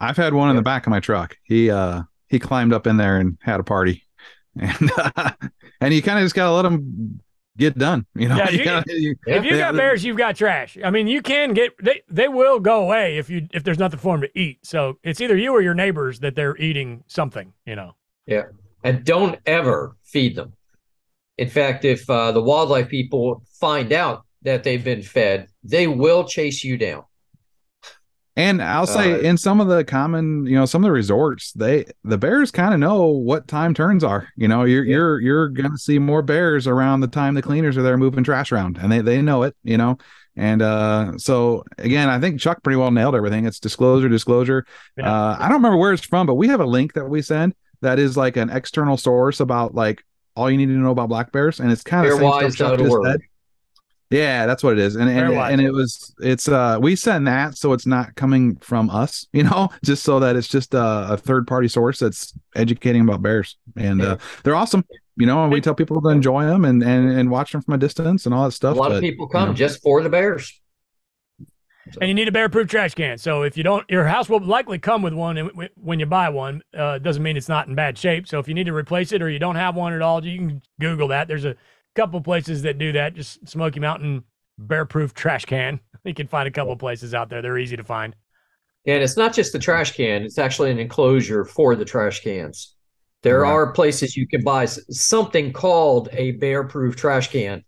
I've had one in the back of my truck. He uh he climbed up in there and had a party, and uh, and you kind of just gotta let him get done. You know, Yeah, You you- gotta- you- If you they- got bears, you've got trash. I mean, you can get they they will go away if you if there's nothing for them to eat. So it's either you or your neighbors that they're eating something. You know. Yeah. And don't ever feed them. In fact, if uh, the wildlife people find out that they've been fed, they will chase you down. And I'll say Uh, in some of the common, you know, some of the resorts, they the bears kind of know what time turns are. You know, you're Yeah. you're you're gonna see more bears around the time the cleaners are there moving trash around, and they they know it. You know, and uh, so again, I think Chuck pretty well nailed everything. It's disclosure, disclosure. Yeah. Uh, I don't remember where it's from, but we have a link that we send that is like an external source about like all you need to know about black bears, and it's kind of the same stuff Chuck just BearWise.org. said. Yeah, that's what it is. And and, and it was it's uh we send that so it's not coming from us, you know, just so that it's just a, a third party source that's educating about bears. And uh they're awesome. You know, and we tell people to enjoy them and and, and watch them from a distance and all that stuff. A lot but, of people come you know. just for the bears. And you need a bear-proof trash can. So if you don't, your house will likely come with one and w- when you buy one. Uh, doesn't mean it's not in bad shape. So if you need to replace it or you don't have one at all, you can Google that. There's a couple places that do that. Just Smoky Mountain bear-proof trash can. You can find a couple places out there. They're easy to find. And it's not just the trash can, it's actually an enclosure for the trash cans. There Right. are places you can buy something called a bear proof trash can.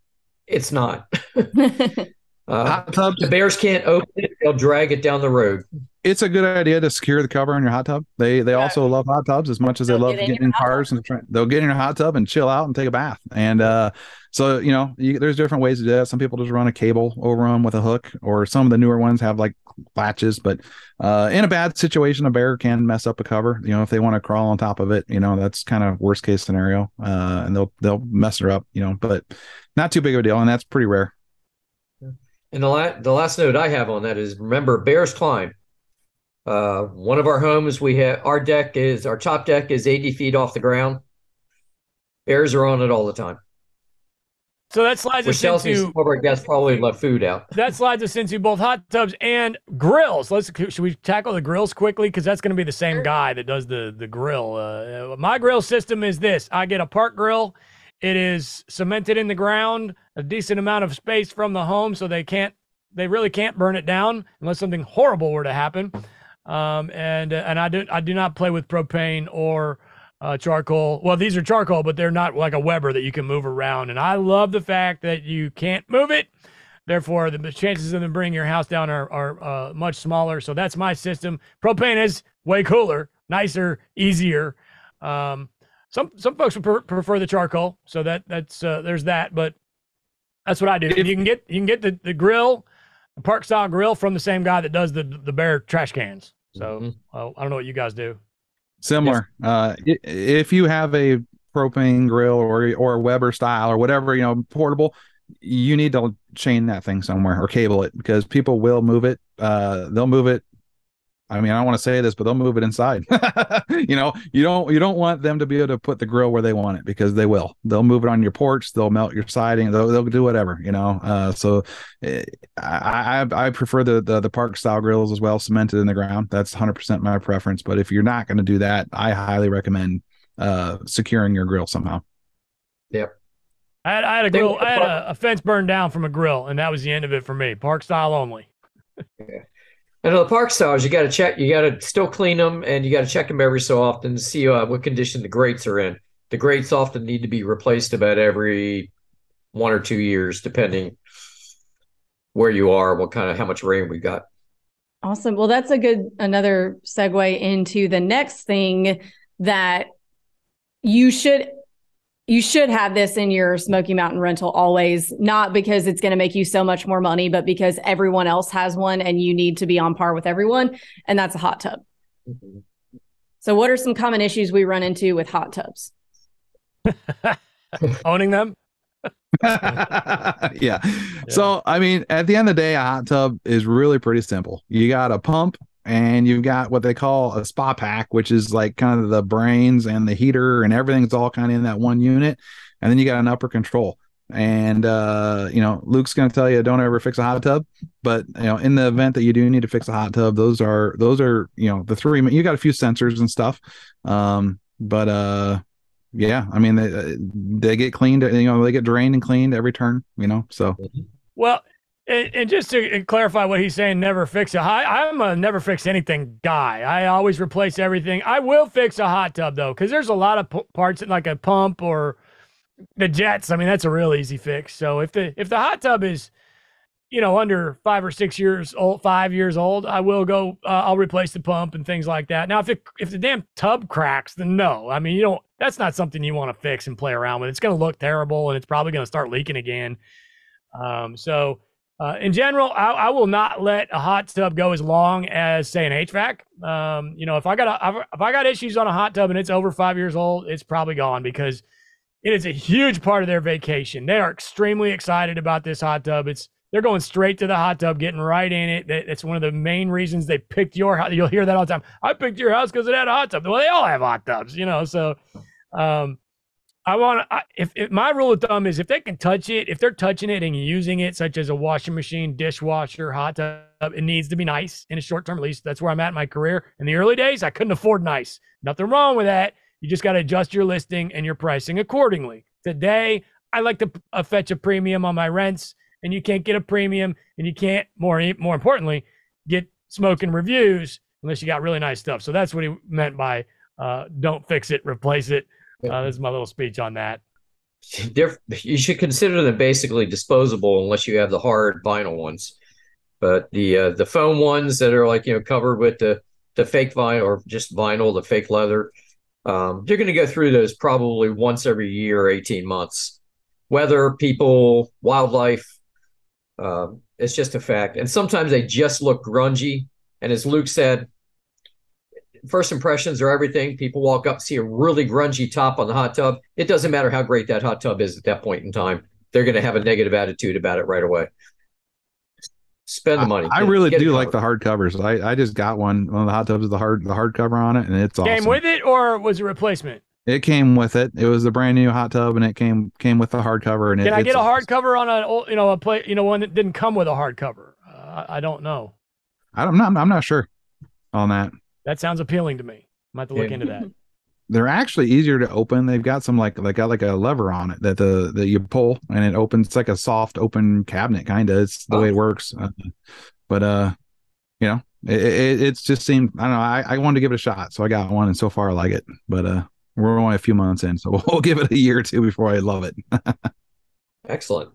It's not. Uh, hot tubs. the bears can't open it, they'll drag it down the road. It's a good idea to secure the cover on your hot tub. They they also love hot tubs as much as they They'll love get in getting in hot cars and try, they'll get in your hot tub and chill out and take a bath. And uh, so you know, you, there's different ways to do that. Some people just run a cable over them with a hook, or some of the newer ones have like latches. But uh, in a bad situation, a bear can mess up a cover. You know, if they want to crawl on top of it, you know, that's kind of worst case scenario. Uh, and they'll they'll mess her up. You know, but not too big of a deal, and that's pretty rare. And the, la- the last note I have on that is remember bears climb. Uh, one of our homes, we have our deck is our top deck is 80 feet off the ground. Bears are on it all the time, So that slides which us into some of our guests probably left food out. that slides us into both hot tubs and grills. Let's should we tackle the grills quickly because that's going to be the same guy that does the the grill. Uh, my grill system is this: I get a park grill. It is cemented in the ground, a decent amount of space from the home, so they can't they really can't burn it down unless something horrible were to happen. Um, and uh, and I do I do not play with propane or uh, charcoal. Well, these are charcoal, but they're not like a Weber that you can move around. And I love the fact that you can't move it. Therefore, the chances of them bringing your house down are, are uh, much smaller. So that's my system. Propane is way cooler, nicer, easier. Um, some some folks would pre- prefer the charcoal, so that that's uh, there's that. But that's what I do. If- you can get you can get the, the grill, the park style grill from the same guy that does the the bear trash cans. So Mhm. uh, I don't know what you guys do. Similar. Uh, if you have a propane grill or or Weber style or whatever, you know, portable, you need to chain that thing somewhere or cable it because people will move it. Uh, they'll move it. I mean, I don't want to say this, but they'll move it inside. you know, you don't you don't want them to be able to put the grill where they want it because they will. They'll move it on your porch. They'll melt your siding. They'll, they'll do whatever. You know. Uh, so eh, I, I I prefer the, the the park style grills as well, cemented in the ground. That's 100 percent my preference. But if you're not going to do that, I highly recommend uh securing your grill somehow. I had, I had a grill. I had a, a, fence burned down from a grill, and that was the end of it for me. Park style only. yeah. And the park styles, you got to check. You got to still clean them, and you got to check them every so often to see uh, what condition the grates are in. The grates often need to be replaced about every one or two years, depending where you are, what kind of how much rain we got. Awesome. Well, that's a good another segue into the next thing that you should you should have this in your Smoky Mountain rental always, not because it's going to make you so much more money, but because everyone else has one and you need to be on par with everyone. And that's a hot tub. Mm-hmm. So, what are some common issues we run into with hot tubs? Owning them? yeah. yeah. So, I mean, at the end of the day, a hot tub is really pretty simple. You got a pump and you've got what they call a spa pack, which is like kind of the brains and the heater and everything's all kind of in that one unit. And then you got an upper control. And uh, you know, Luke's gonna tell you don't ever fix a hot tub, but you know, in the event that you do need to fix a hot tub, those are those are you know the three. You got a few sensors and stuff, um, but uh, yeah, I mean they they get cleaned, you know, they get drained and cleaned every turn, you know. So, well, and, and, just to clarify what he's saying, never fix a hot. I'm a never fix anything guy. I always replace everything. I will fix a hot tub though, because there's a lot of p- parts like a pump or the jets. I mean, that's a real easy fix. So if the if the hot tub is, you know, under five or six years old, five years old, I will go. Uh, I'll replace the pump and things like that. Now, if it, if the damn tub cracks, then no. I mean, you don't. That's not something you want to fix and play around with. It's going to look terrible, and it's probably going to start leaking again. Um, so uh, in general, I, I, will not let a hot tub go as long as, say, an HVAC. Um, you know, if I got a, if I got issues on a hot tub and it's over five years old, it's probably gone because it is a huge part of their vacation. They are extremely excited about this hot tub. It's they're going straight to the hot tub, getting right in it. It's one of the main reasons they picked your house. You'll hear that all the time. I picked your house because it had a hot tub. Well, they all have hot tubs, you know. So, um, I want to. If, if my rule of thumb is if they can touch it, if they're touching it and using it, such as a washing machine, dishwasher, hot tub, it needs to be nice in a short term lease. That's where I'm at in my career. In the early days, I couldn't afford nice. Nothing wrong with that. You just got to adjust your listing and your pricing accordingly. Today, I like to uh, fetch a premium on my rents, and you can't get a premium, and you can't more more importantly get smoking reviews unless you got really nice stuff. So that's what he meant by uh, don't fix it, replace it. Uh, this is my little speech on that. You should consider them basically disposable unless you have the hard vinyl ones. But the uh, the foam ones that are like you know covered with the the fake vinyl or just vinyl, the fake leather, um, you're going to go through those probably once every year, eighteen months. Weather, people, wildlife, uh, it's just a fact. And sometimes they just look grungy. And as Luke said, first impressions are everything. People walk up, see a really grungy top on the hot tub. It doesn't matter how great that hot tub is at that point in time. They're going to have a negative attitude about it right away. Spend the money. I, I really do like the hard covers. I, I just got one. One of the hot tubs with the hard the hard cover on it, and it's awesome. came with it or was it a replacement? It came with it. It was a brand new hot tub, and it came came with the hard cover. And can it, I get a hard cover on a you know a play you know one that didn't come with a hard cover? Uh, I, I don't know. I don't know. I'm not sure on that. That sounds appealing to me. I might have to look yeah. into that. They're actually easier to open. They've got some like they got like a lever on it that the that you pull and it opens. It's like a soft open cabinet kind of. It's the oh. way it works. Uh, but uh, you know, it, it, it's just seemed. I don't know. I, I wanted to give it a shot, so I got one, and so far I like it. But uh, we're only a few months in, so we'll give it a year or two before I love it. Excellent.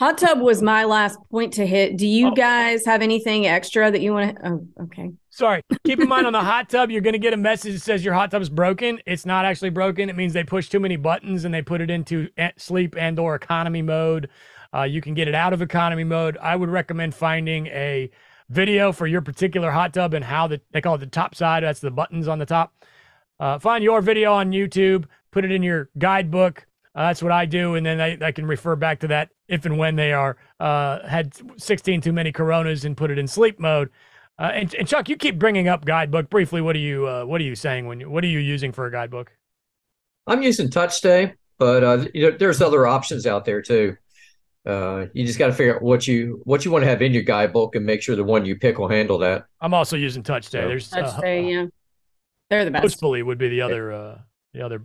Hot tub was my last point to hit. Do you oh. guys have anything extra that you want to? Oh, okay. Sorry. Keep in mind on the hot tub, you're going to get a message that says your hot tub is broken. It's not actually broken. It means they push too many buttons and they put it into sleep and or economy mode. Uh, you can get it out of economy mode. I would recommend finding a video for your particular hot tub and how the, they call it the top side. That's the buttons on the top. Uh, find your video on YouTube. Put it in your guidebook uh, that's what I do, and then I, I can refer back to that if and when they are uh, had 16 too many Coronas and put it in sleep mode. Uh, and, and, Chuck, you keep bringing up guidebook briefly. What are you uh, What are you saying when you What are you using for a guidebook? I'm using TouchStay, but uh, you know, there's other options out there too. Uh, you just got to figure out what you what you want to have in your guidebook and make sure the one you pick will handle that. I'm also using TouchStay. There's TouchStay, yeah, they're the best. Hostfully would be the other the other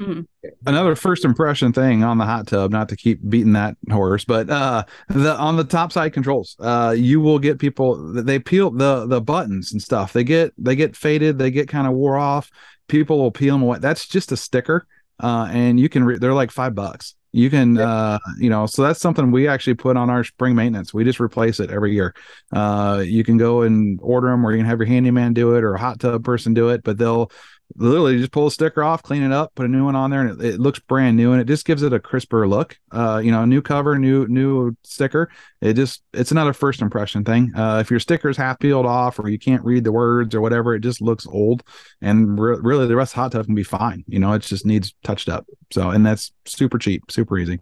Mm-hmm. Another first impression thing on the hot tub, not to keep beating that horse, but uh the on the top side controls, uh you will get people they peel the the buttons and stuff. They get they get faded, they get kind of wore off. People will peel them away. That's just a sticker. Uh and you can re- they're like 5 bucks. You can uh you know, so that's something we actually put on our spring maintenance. We just replace it every year. Uh you can go and order them or you can have your handyman do it or a hot tub person do it, but they'll literally just pull a sticker off, clean it up, put a new one on there, and it, it, looks brand new, and it just gives it a crisper look. Uh, you know, new cover, new new sticker. It just it's another first impression thing. Uh, if your sticker's half peeled off or you can't read the words or whatever, it just looks old, and re- really the rest of hot tub can be fine. You know, it just needs touched up. So, and that's super cheap, super easy.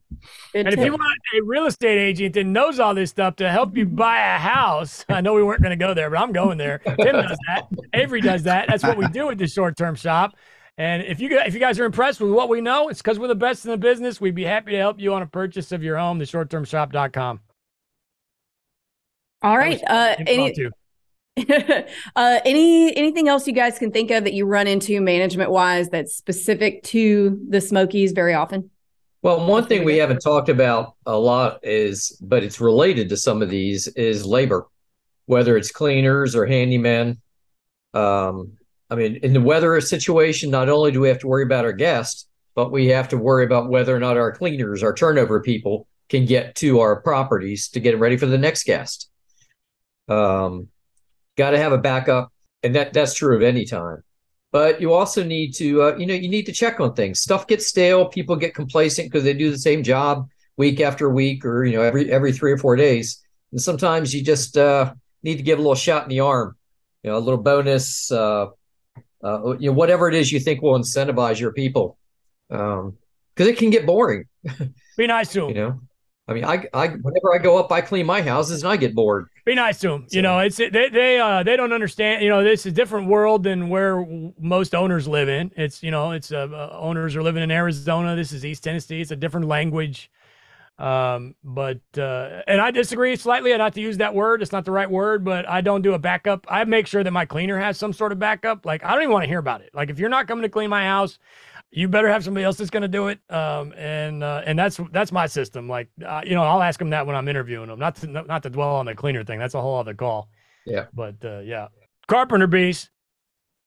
Good and if you want a real estate agent that knows all this stuff to help you buy a house, I know we weren't going to go there, but I'm going there. Tim does that. Avery does that. That's what we do with the short term shop. And if you if you guys are impressed with what we know, it's because we're the best in the business. We'd be happy to help you on a purchase of your home. The shorttermshop.com. All right. Uh, any, uh, any anything else you guys can think of that you run into management wise that's specific to the Smokies very often? Well, one thing we haven't talked about a lot is, but it's related to some of these, is labor, whether it's cleaners or handymen. Um, I mean, in the weather situation, not only do we have to worry about our guests, but we have to worry about whether or not our cleaners, our turnover people, can get to our properties to get ready for the next guest. Um, got to have a backup, and that that's true of any time. But you also need to, uh, you know, you need to check on things. Stuff gets stale. People get complacent because they do the same job week after week, or you know, every every three or four days. And sometimes you just uh, need to give a little shot in the arm, you know, a little bonus, uh, uh, you know, whatever it is you think will incentivize your people, because um, it can get boring. Be nice to them. you know. I mean, I, I, whenever I go up, I clean my houses and I get bored. Be nice to them. So. You know, it's they, they, uh, they don't understand. You know, this is a different world than where most owners live in. It's, you know, it's uh, uh, owners are living in Arizona. This is East Tennessee. It's a different language. Um, but uh, and I disagree slightly. Not to use that word. It's not the right word, but I don't do a backup. I make sure that my cleaner has some sort of backup. Like I don't even want to hear about it. Like if you're not coming to clean my house, you better have somebody else that's going to do it. Um, and uh, and that's that's my system. Like uh, you know, I'll ask them that when I'm interviewing them. Not to not to dwell on the cleaner thing. That's a whole other call. Yeah. But uh, yeah, carpenter bees.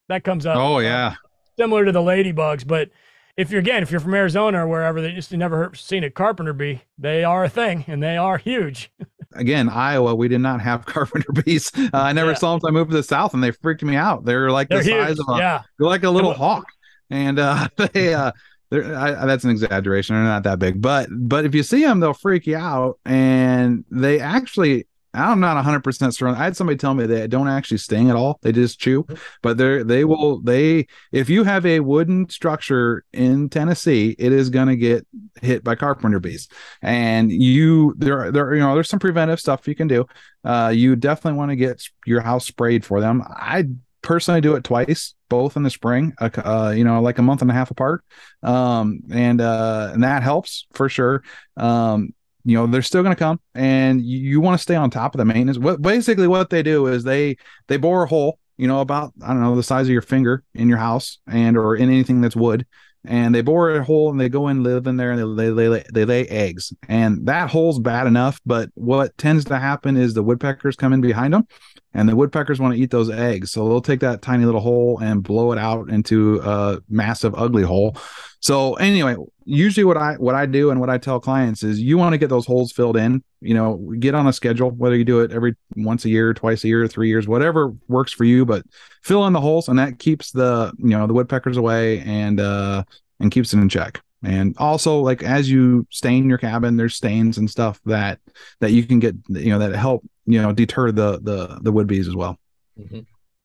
That comes up. Oh yeah. Similar to the ladybugs, but if you're again, if you're from Arizona or wherever, they just never heard, seen a carpenter bee. They are a thing, and they are huge. again, Iowa, we did not have carpenter bees. Uh, I never yeah. saw them until I moved to the south, and they freaked me out. They're like they're the huge. size of a, yeah. they're like a little hawk and uh, they uh, I, that's an exaggeration. They're not that big, but but if you see them, they'll freak you out, and they actually. I'm not 100 percent sure. I had somebody tell me they don't actually sting at all; they just chew. But they're they will they if you have a wooden structure in Tennessee, it is going to get hit by carpenter bees. And you there there you know there's some preventive stuff you can do. Uh, you definitely want to get your house sprayed for them. I personally do it twice, both in the spring, uh, you know, like a month and a half apart. Um, and, uh, and that helps for sure. Um, you know, they're still going to come and you, you want to stay on top of the maintenance. What basically what they do is they, they bore a hole, you know, about, I don't know, the size of your finger in your house and, or in anything that's wood and they bore a hole and they go in live in there and they, they, they, they lay eggs. And that hole's bad enough but what tends to happen is the woodpeckers come in behind them and the woodpeckers want to eat those eggs. So they'll take that tiny little hole and blow it out into a massive ugly hole so anyway usually what i what i do and what i tell clients is you want to get those holes filled in you know get on a schedule whether you do it every once a year twice a year three years whatever works for you but fill in the holes and that keeps the you know the woodpeckers away and uh and keeps it in check and also like as you stain your cabin there's stains and stuff that that you can get you know that help you know deter the the the wood bees as well mm-hmm.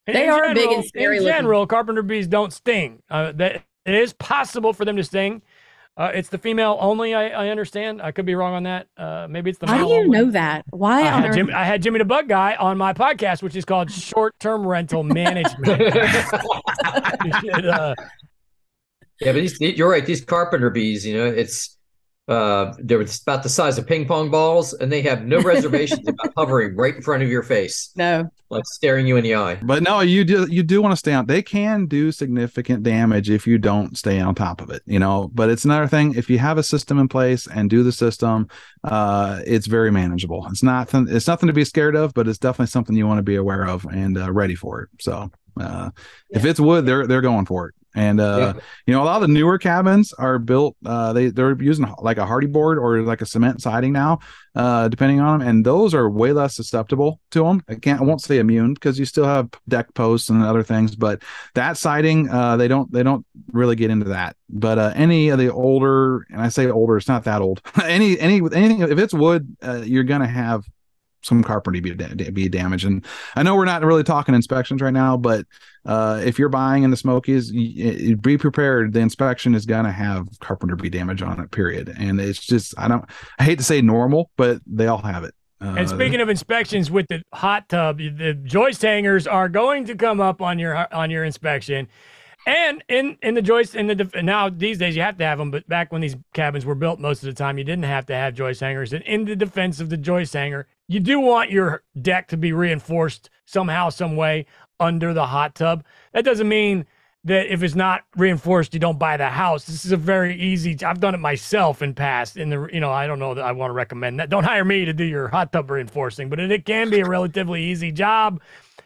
they are general, big and scary in general looking. carpenter bees don't sting uh, that it is possible for them to sting uh, it's the female only. I, I, understand. I could be wrong on that. Uh, maybe it's the. How do you only. know that? Why? I had, Jimmy, I had, Jimmy, the Bug Guy on my podcast, which is called Short Term Rental Management. should, uh, yeah, but these, you're right. These carpenter bees, you know, it's Uh, they're about the size of ping pong balls, and they have no reservations about hovering right in front of your face. No, like staring you in the eye. But no, you do you do want to stay on. They can do significant damage if you don't stay on top of it, you know. But it's another thing if you have a system in place and do the system, uh, it's very manageable. It's not th- it's nothing to be scared of, but it's definitely something you want to be aware of and uh, ready for it. So uh, yeah. if it's wood, they're they're going for it. And uh, yeah. you know, a lot of the newer cabins are built. Uh, they they're using like a Hardie board or like a cement siding now, uh, depending on them, and those are way less susceptible to them. I can't, I won't say immune because you still have deck posts and other things, but that siding, uh, they don't they don't really get into that. But uh, any of the older, and I say older, it's not that old. any any anything if it's wood, uh, you're gonna have some carpentry be, be damaged. And I know we're not really talking inspections right now, but uh, if you're buying in the Smokies, be prepared. The inspection is going to have carpenter be damage on it, period. And it's just, I don't, I hate to say normal, but they all have it. Uh, and speaking of inspections with the hot tub, the joist hangers are going to come up on your on your inspection. And in in the joist in the now these days you have to have them, but back when these cabins were built, most of the time you didn't have to have joist hangers. And in the defense of the joist hanger, you do want your deck to be reinforced somehow, some way under the hot tub. That doesn't mean that if it's not reinforced, you don't buy the house. This is a very easy. I've done it myself in past. In the you know, I don't know that I want to recommend that. Don't hire me to do your hot tub reinforcing, but it, it can be a relatively easy job.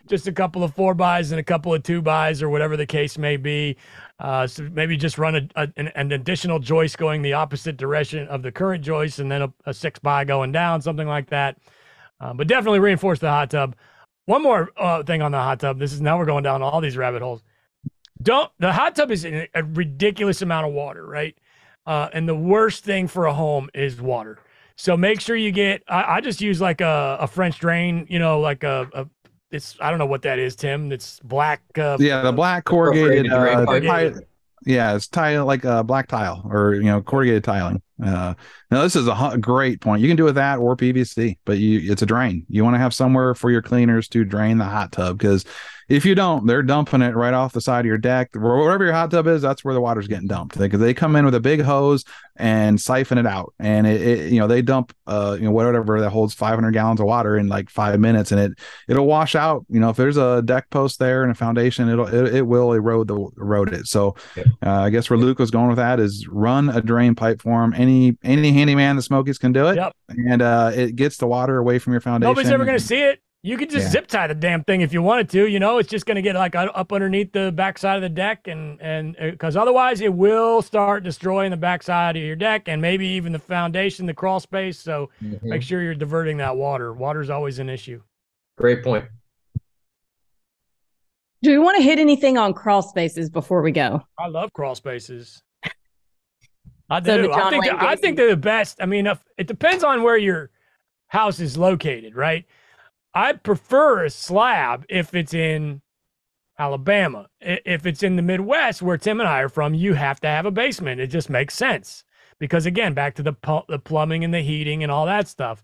Just a couple of four buys and a couple of two buys, or whatever the case may be. Uh, so maybe just run a, a, an, an, additional joist going the opposite direction of the current joist, and then a, a six by going down, something like that. Uh, but definitely reinforce the hot tub. One more uh, thing on the hot tub. This is now we're going down all these rabbit holes. Don't the hot tub is a ridiculous amount of water, right? Uh, and the worst thing for a home is water. So make sure you get. I, I just use like a, a, French drain. You know, like a, a, It's I don't know what that is, Tim. It's black. Uh, yeah, the black corrugated. Uh, yeah, it's tile like a black tile or you know corrugated tiling. Uh, now this is a great point. You can do with that or PVC, but you it's a drain. You want to have somewhere for your cleaners to drain the hot tub because if you don't, they're dumping it right off the side of your deck. Wherever your hot tub is, that's where the water's getting dumped. Because they, they, come in with a big hose and siphon it out, and it, it, you know they dump uh you know whatever that holds 500 gallons of water in like five minutes, and it it'll wash out. You know if there's a deck post there and a foundation, it'll it, it will erode the erode it. So uh, I guess where Luke was going with that is run a drain pipe for them. Any any handyman the Smokies can do it, yep. and uh it gets the water away from your foundation. Nobody's ever going to see it. You could just yeah. zip tie the damn thing if you wanted to. You know, it's just going to get like up underneath the backside of the deck, and and because uh, otherwise it will start destroying the backside of your deck and maybe even the foundation, the crawl space. So mm-hmm. make sure you're diverting that water. Water is always an issue. Great point. Do we want to hit anything on crawl spaces before we go? I love crawl spaces. I do. So I think I think they're the best. I mean, if, it depends on where your house is located, right? I prefer a slab if it's in Alabama. If it's in the Midwest, where Tim and I are from, you have to have a basement. It just makes sense because again, back to the the plumbing and the heating and all that stuff.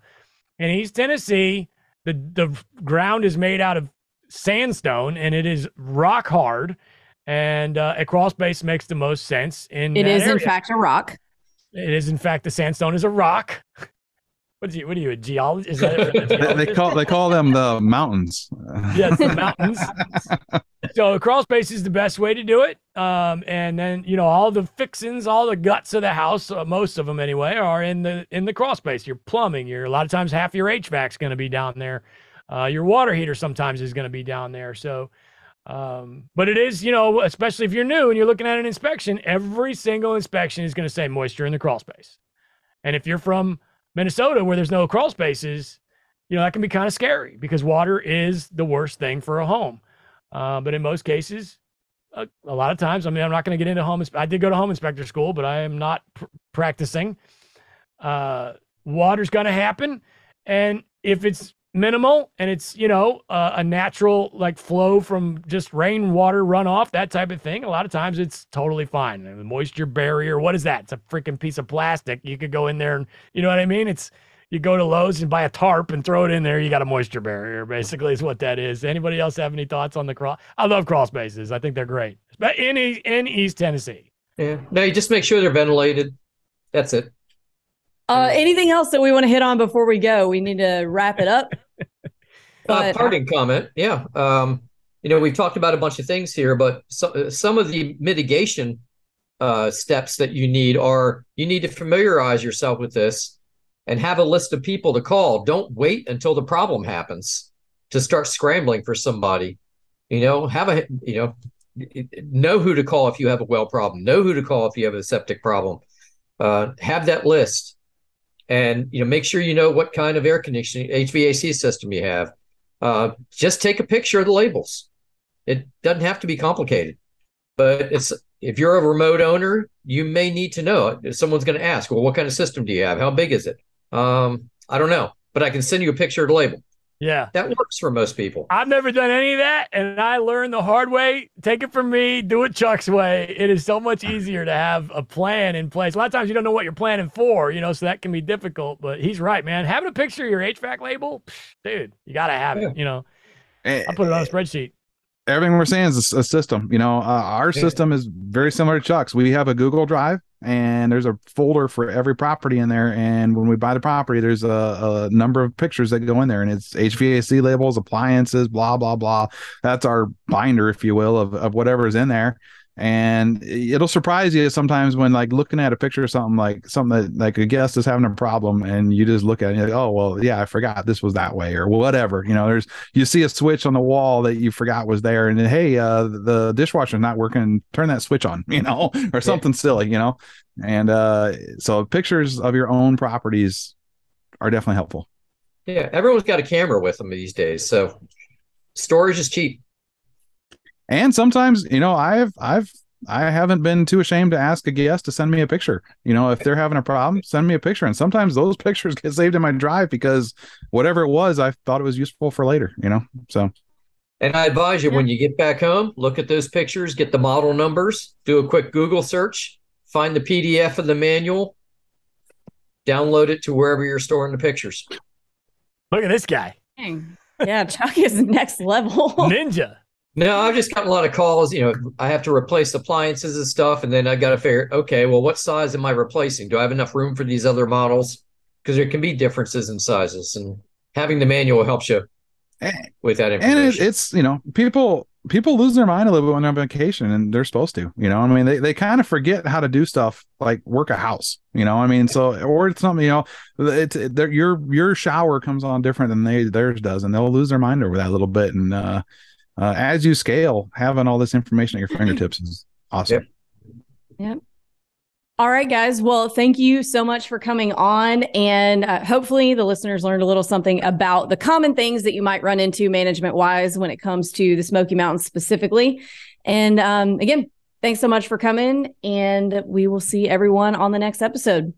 In East Tennessee, the the ground is made out of sandstone and it is rock hard. And uh, a crawl space makes the most sense. In it is area. in fact a rock. It is in fact the sandstone is a rock. What are you? What are you? A geologist? That a they call they call them the mountains. yeah, the mountains. so crawl space is the best way to do it. Um, and then you know all the fixings, all the guts of the house, uh, most of them anyway, are in the in the crawl space. Your plumbing, your a lot of times half your HVAC is going to be down there. Uh, your water heater sometimes is going to be down there. So, um, but it is you know especially if you're new and you're looking at an inspection, every single inspection is going to say moisture in the crawl space. And if you're from Minnesota, where there's no crawl spaces, you know, that can be kind of scary because water is the worst thing for a home. Uh, but in most cases, a, a, lot of times, I mean, I'm not going to get into home. I did go to home inspector school, but I am not pr- practicing. Uh, water's going to happen. And if it's minimal and it's you know uh, a natural like flow from just rainwater runoff that type of thing. A lot of times it's totally fine. The moisture barrier what is that? It's a freaking piece of plastic. You could go in there and you know what i mean? It's you go to lowes and buy a tarp and throw it in there you got a moisture barrier basically is what that is. Anybody else have any thoughts on the cross i love crawl spaces. I think they're great. But in in east tennessee. Yeah. No you just make sure they're ventilated. That's it. Uh, anything else that we want to hit on before we go? We need to wrap it up. Uh, parting comment. Yeah. Um, you know, we've talked about a bunch of things here, but so, some of the mitigation uh, steps that you need are you need to familiarize yourself with this and have a list of people to call. Don't wait until the problem happens to start scrambling for somebody. You know, have a you know know who to call if you have a well problem. Know who to call if you have a septic problem. Uh, have that list, and you know make sure you know what kind of air conditioning HVAC system you have. Uh, just take a picture of the labels. It doesn't have to be complicated, but it's if you're a remote owner, you may need to know. If someone's going to ask, well, what kind of system do you have? How big is it? Um, I don't know, but I can send you a picture of the label. Yeah. That works for most people. I've never done any of that. And I learned the hard way. Take it from me, do it Chuck's way. It is so much easier to have a plan in place. A lot of times you don't know what you're planning for, you know, so that can be difficult. But he's right, man. Having a picture of your HVAC label, dude, you got to have yeah. it, you know. I put it on a spreadsheet everything we're saying is a system. You know, uh, our yeah. system is very similar to Chuck's. We have a Google Drive, and there's a folder for every property in there. And when we buy the property, there's a, a number of pictures that go in there, and it's HVAC labels, appliances, blah blah blah. That's our binder, if you will, of of whatever's in there and it'll surprise you sometimes when like looking at a picture of something like something that like a guest is having a problem and you just look at it and like, oh well yeah i forgot this was that way or whatever you know there's you see a switch on the wall that you forgot was there and then, hey uh the dishwasher's not working. Turn that switch on you know or something yeah. silly you know? And uh so pictures of your own properties are definitely helpful. Yeah everyone's got a camera with them these days so storage is cheap and sometimes you know i've i've i haven't been too ashamed to ask a guest to send me a picture. You know if they're having a problem send me a picture. And sometimes those pictures get saved in my drive because whatever it was i thought it was useful for later you know so. And i advise you when you get back home look at those pictures get the model numbers do a quick google search find the pdf of the manual download it to wherever you're storing the pictures. Look at this guy. Dang. yeah chuck is next level. Ninja no, I've just gotten a lot of calls. You know, I have to replace appliances and stuff, and then I got to figure, okay, well, what size am I replacing? Do I have enough room for these other models? Because there can be differences in sizes, and having the manual helps you with that information. And it, it's you know, people people lose their mind a little bit when they're on vacation, and they're supposed to. You know, I mean, they they kind of forget how to do stuff like work a house. You know, I mean, so or it's something. You know, it's it, your your shower comes on different than they theirs does, and they'll lose their mind over that a little bit, and. uh uh, as you scale, having all this information at your fingertips is awesome. Yep. yep. All right, guys. Well, thank you so much for coming on. And uh, hopefully, the listeners learned a little something about the common things that you might run into management wise when it comes to the Smoky Mountains specifically. And um, again, thanks so much for coming. And we will see everyone on the next episode.